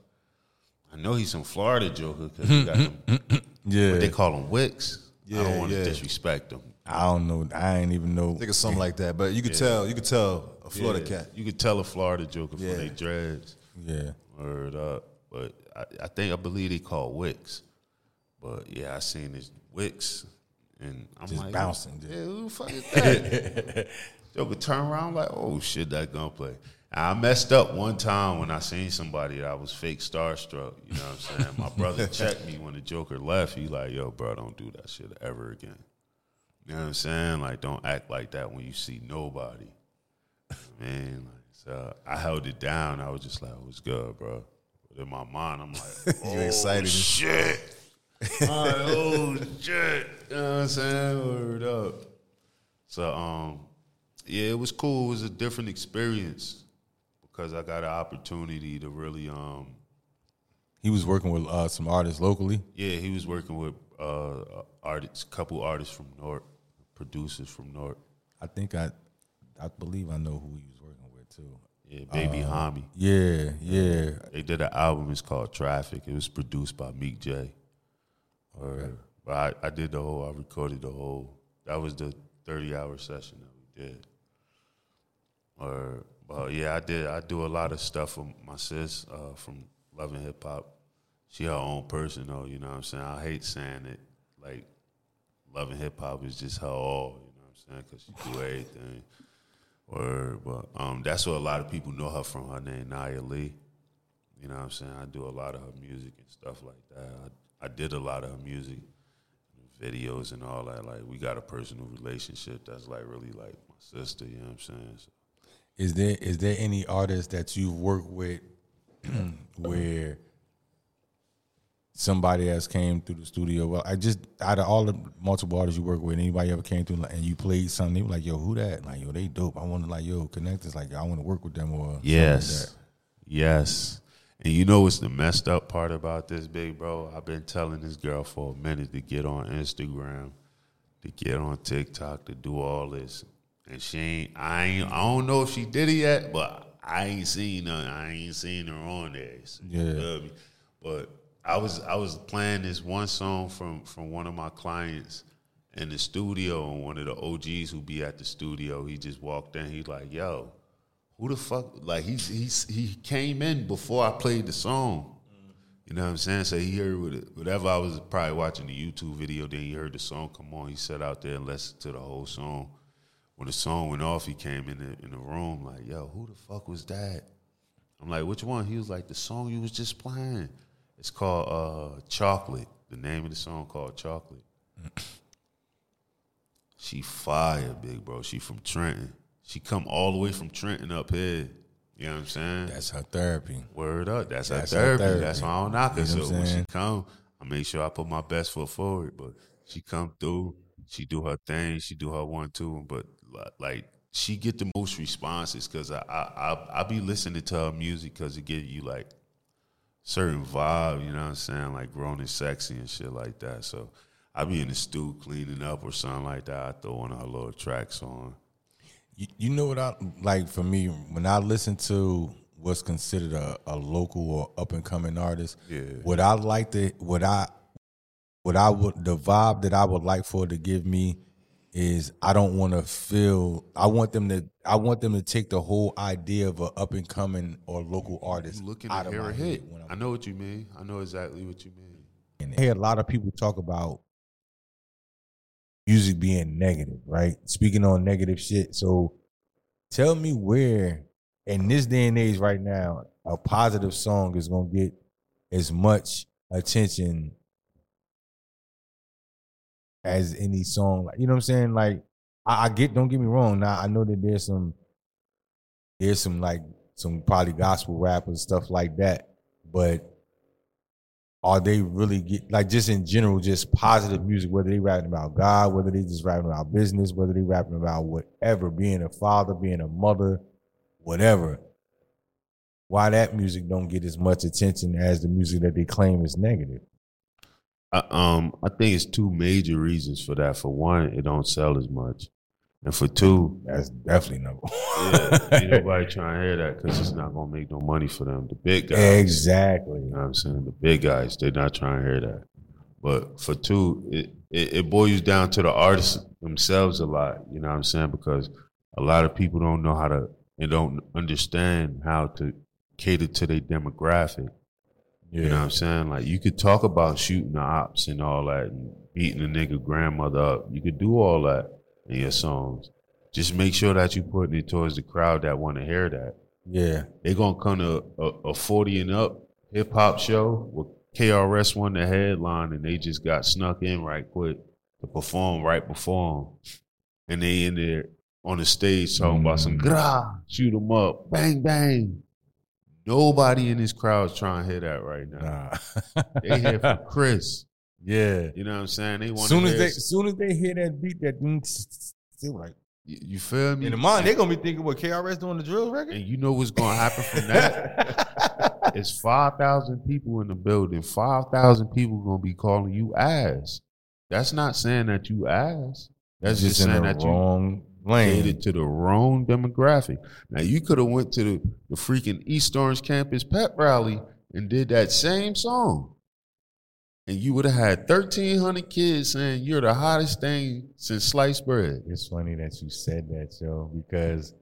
I know he's some Florida joker because he got them. yeah What they call them wicks. I don't want to yeah. disrespect them. i don't know i ain't even know I think it's something like that. But you could tell, you could tell a Florida Yeah, cat. You could tell a Florida joker Yeah. from their dreads. yeah Word up. But I, I think I believe they call wicks. But yeah, I seen this wicks, and I'm Just like bouncing, just- Yeah, who the fuck is that? Joker turn around like, oh shit, that gunplay. I messed up one time when I seen somebody that I was fake starstruck. You know what I'm saying? My brother checked me when the Joker left. He like, yo, bro, don't do that shit ever again. You know what I'm saying? Like, don't act like that when you see nobody. Man, like, so I held it down. I was just like, what's good, bro? But in my mind, I'm like, oh, excited. shit. Right, oh shit. You know what I'm saying? Word up. So um, yeah, it was cool. It was a different experience because I got an opportunity to really um he was working with uh, some artists locally yeah, he was working with uh artists couple artists from North, producers from North. i think i i believe i know who he was working with too Yeah, Baby Hami. yeah yeah They did an album. It's called Traffic. It was produced by Meek J. Or, but I, I did the whole. I recorded the whole. That was the thirty hour session that we did. Or, well, yeah, I did. I do a lot of stuff for my sis uh, from Love & Hip Hop. She her own person though. You know what I'm saying? I hate saying it like Love & Hip Hop is just her all. You know what I'm saying? Because she do everything. Or, but um, that's what a lot of people know her from. Her name Nya Lee. You know what I'm saying? I do a lot of her music and stuff like that. I, I did a lot of her music, videos and all that. Like we got a personal relationship that's like really like my sister. You know what I'm saying? So, Is there is there any artist that you've worked with where somebody else came through the studio? Well, I just out of all the multiple artists you work with, anybody ever came through and you played something? They were like, "Yo, who that?" Like, "Yo, they dope." I want to like, "Yo, connect us." Like, I want to work with them or something like yes, yes. And you know what's the messed up part about this, big bro? I've been telling this girl for a minute to get on Instagram, to get on TikTok, to do all this, and she ain't. I ain't. I don't know if she did it yet, but I ain't seen her. I ain't seen her on there. Yeah. But I was I was playing this one song from from one of my clients in the studio, and one of the OGs who be at the studio, he just walked in. He's like, "Yo, who the fuck?" Like he's he's he came in before I played the song. You know what I'm saying? So he heard whatever I was probably watching the YouTube video. Then he heard the song come on. He sat out there and listened to the whole song. When the song went off, he came in the in the room like, "Yo, who the fuck was that?" I'm like, "Which one?" He was like, "The song you was just playing. It's called uh, Chocolate. The name of the song called Chocolate." she fire, big bro. She from Trenton. She come all the way from Trenton up here. You know what I'm saying? That's her therapy. Word up. That's, That's her, her therapy. therapy. That's why I don't knock her. You know so when she come, I make sure I put my best foot forward. But she come through, she do her thing, she do her one too. But like she get the most responses because I, I I I be listening to her music because it give you like certain vibe. You know what I'm saying? Like grown and sexy and shit like that. So I be in the stew cleaning up or something like that. I throw one of her little tracks on. You, you know what I like for me when I listen to what's considered a, a local or up and coming artist. Yeah. What I like to what I what I would the vibe that I would like for it to give me is I don't want to feel I want them to I want them to take the whole idea of a up and coming or local artist You looking out of my head I know what you mean. I know exactly what you mean. And I hear a lot of people talk about music being negative, right? Speaking on negative shit. So tell me where in this day and age right now, a positive song is gonna get as much attention as any song. Like you know what I'm saying? Like I, I get don't get me wrong. Now I know that there's some there's some like some probably gospel rappers, and stuff like that, but are they really get like just in general, just positive music, whether they rapping about God, whether they just rapping about business, whether they rapping about whatever, being a father, being a mother, whatever. Why that music don't get as much attention as the music that they claim is negative? I, um, I think it's two major reasons for that. For one, it don't sell as much, and for two, That's definitely number yeah, ain't one. nobody trying to hear that because it's not gonna make no money for them. The big guys, exactly. you know what I'm saying? The big guys, they're not trying to hear that. But for two, it, it, it boils down to the artists themselves a lot. You know what I'm saying? Because a lot of people don't know how to and don't understand how to cater to their demographic. You know what I'm saying? Like you could talk about shooting the ops and all that and beating a nigga grandmother up. You could do all that in your songs. Just make sure that you're putting it towards the crowd that want to hear that. Yeah. They gonna come to a, a 40 and up hip hop show with KRS-One the headline and they just got snuck in right quick to perform right before them. And they in there on the stage talking about some Mm. gra, shoot them up, bang bang. Nobody in this crowd's trying to hear that right now. Nah. They here for Chris. yeah. You know what I'm saying? They want soon to as hear. they soon as they hear that beat, that they were like you, feel me? in the mind, they're gonna be thinking what KRS doing the drill record. and you know what's gonna happen from that? it's five thousand people in the building. Five thousand people gonna be calling you ass. That's not saying that you ass. That's just, in saying that you lane. catered to the wrong demographic. Now you could have went to the, the freaking East Orange campus pep rally and did that same song. And you would have had thirteen hundred kids saying you're the hottest thing since sliced bread. It's funny that you said that, Joe, because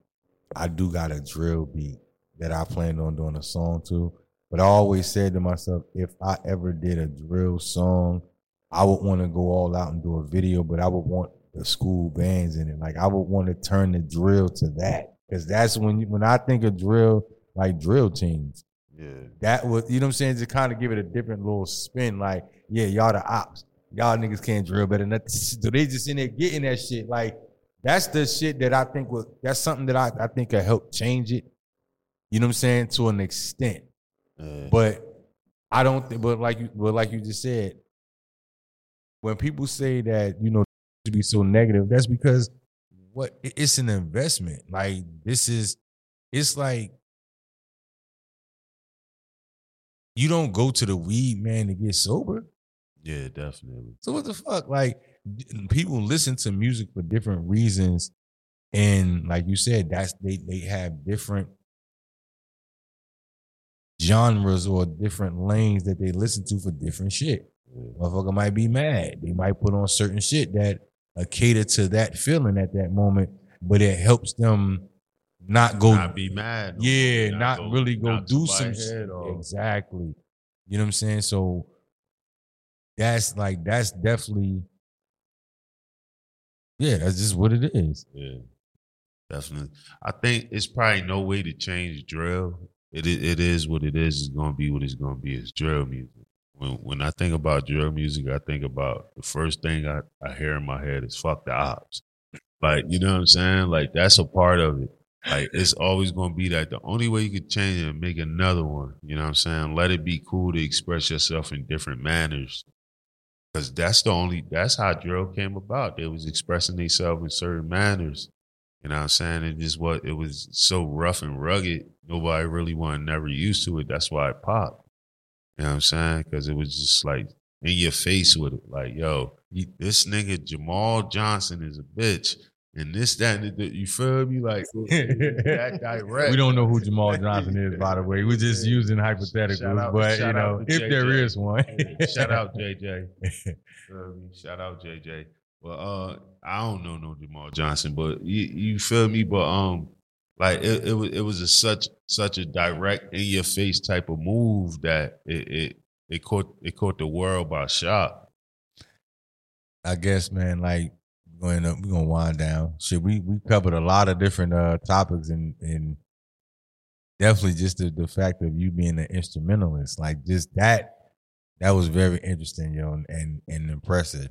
I do got a drill beat that I planned on doing a song to. But I always said to myself, if I ever did a drill song, I would want to go all out and do a video, but I would want the school bands in it. Like I would want to turn the drill to that. Because that's when you, when I think of drill, like drill teams. Yeah. That was, you know what I'm saying? To kind of give it a different little spin. Like, yeah, y'all the ops. Y'all niggas can't drill better than that. So they just in there getting that shit. Like, that's the shit that I think was, that's something that I, I think could help change it. You know what I'm saying? To an extent. Yeah. But I don't think, but like you, but like you just said, when people say that, you know, to be so negative, that's because what it's an investment. Like this is, it's like you don't go to the weed man to get sober. yeah, definitely. So what the fuck? Like people listen to music for different reasons, and like you said, that's they they have different genres or different lanes that they listen to for different shit. Motherfucker might be mad. They might put on certain shit that uh, cater to that feeling at that moment, but it helps them not go not be mad. yeah, more, not, really go knock do some shit. Exactly. You know what I'm saying? So that's like that's definitely yeah, that's just what it is. Yeah, definitely. I think it's probably no way to change drill. It it is what it is. It's gonna be what it's gonna be. It's drill music. When when I think about drill music, I think about the first thing I, I hear in my head is "fuck the ops." Like, you know what I'm saying? Like that's a part of it. Like it's always gonna be that the only way you could change it and make another one. You know what I'm saying? Let it be cool to express yourself in different manners. Cause that's the only that's how drill came about. They was expressing themselves in certain manners. You know what I'm saying? It just what it was so rough and rugged. Nobody really wasn't never used to it. That's why it popped. You know what I'm saying? Because it was just like in your face with it. Like, yo, this nigga Jamal Johnson is a bitch. And this, that, and the, you feel me? Like that direct. We don't know who Jamal Johnson is, by the way. We're just using hypotheticals, out- but you know, if there JJ. is one. Shout out JJ. Shout out JJ. Well, uh, I don't know no Jamal Johnson, but you, you feel me? But um, like it, it was it was a such such a direct in your face type of move that it it it caught it caught the world by shock. I guess, man, like we're gonna we're gonna wind down. Shit, we we covered a lot of different uh topics and and definitely just the, the fact of you being an instrumentalist, like just that that was very interesting, yo, and and, and impressive.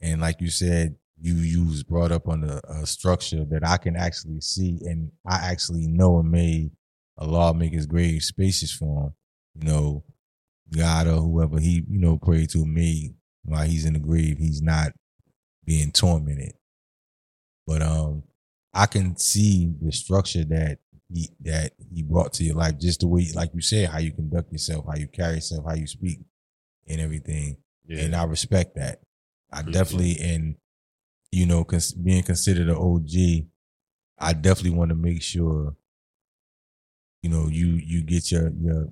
And like you said, you was brought up on a, a structure that I can actually see and I actually know and made a lawmaker's grave spacious for him. You know, God or whoever he, you know, prayed to me while he's in the grave, he's not being tormented. But um I can see the structure that he that he brought to your life, just the way like you said, how you conduct yourself, how you carry yourself, how you speak and everything. Yeah, And I respect that. I Appreciate definitely and you know, cons- being considered an OG, I definitely want to make sure you know you you get your your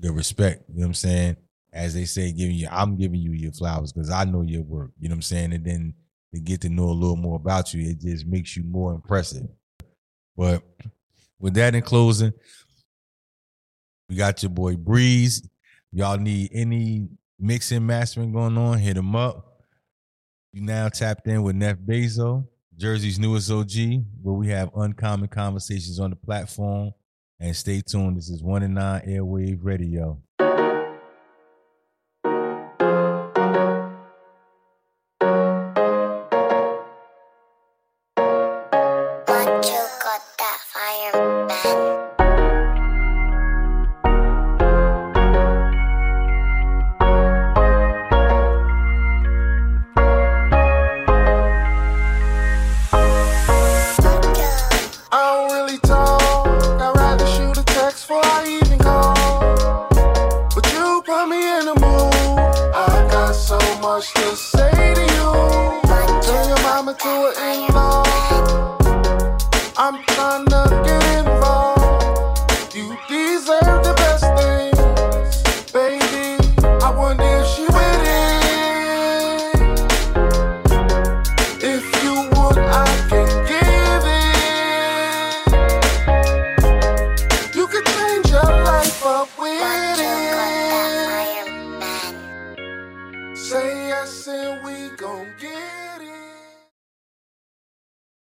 your respect. You know what I'm saying? As they say, giving you, I'm giving you your flowers because I know your work. You know what I'm saying? And then to get to know a little more about you, it just makes you more impressive. But with that in closing, we got your boy Brees. Y'all need any mixing mastering going on? Hit him up. You now tapped in with Nef Bezos, Jersey's newest OG, where we have uncommon conversations on the platform. And stay tuned. This is one and nine Airwave Radio.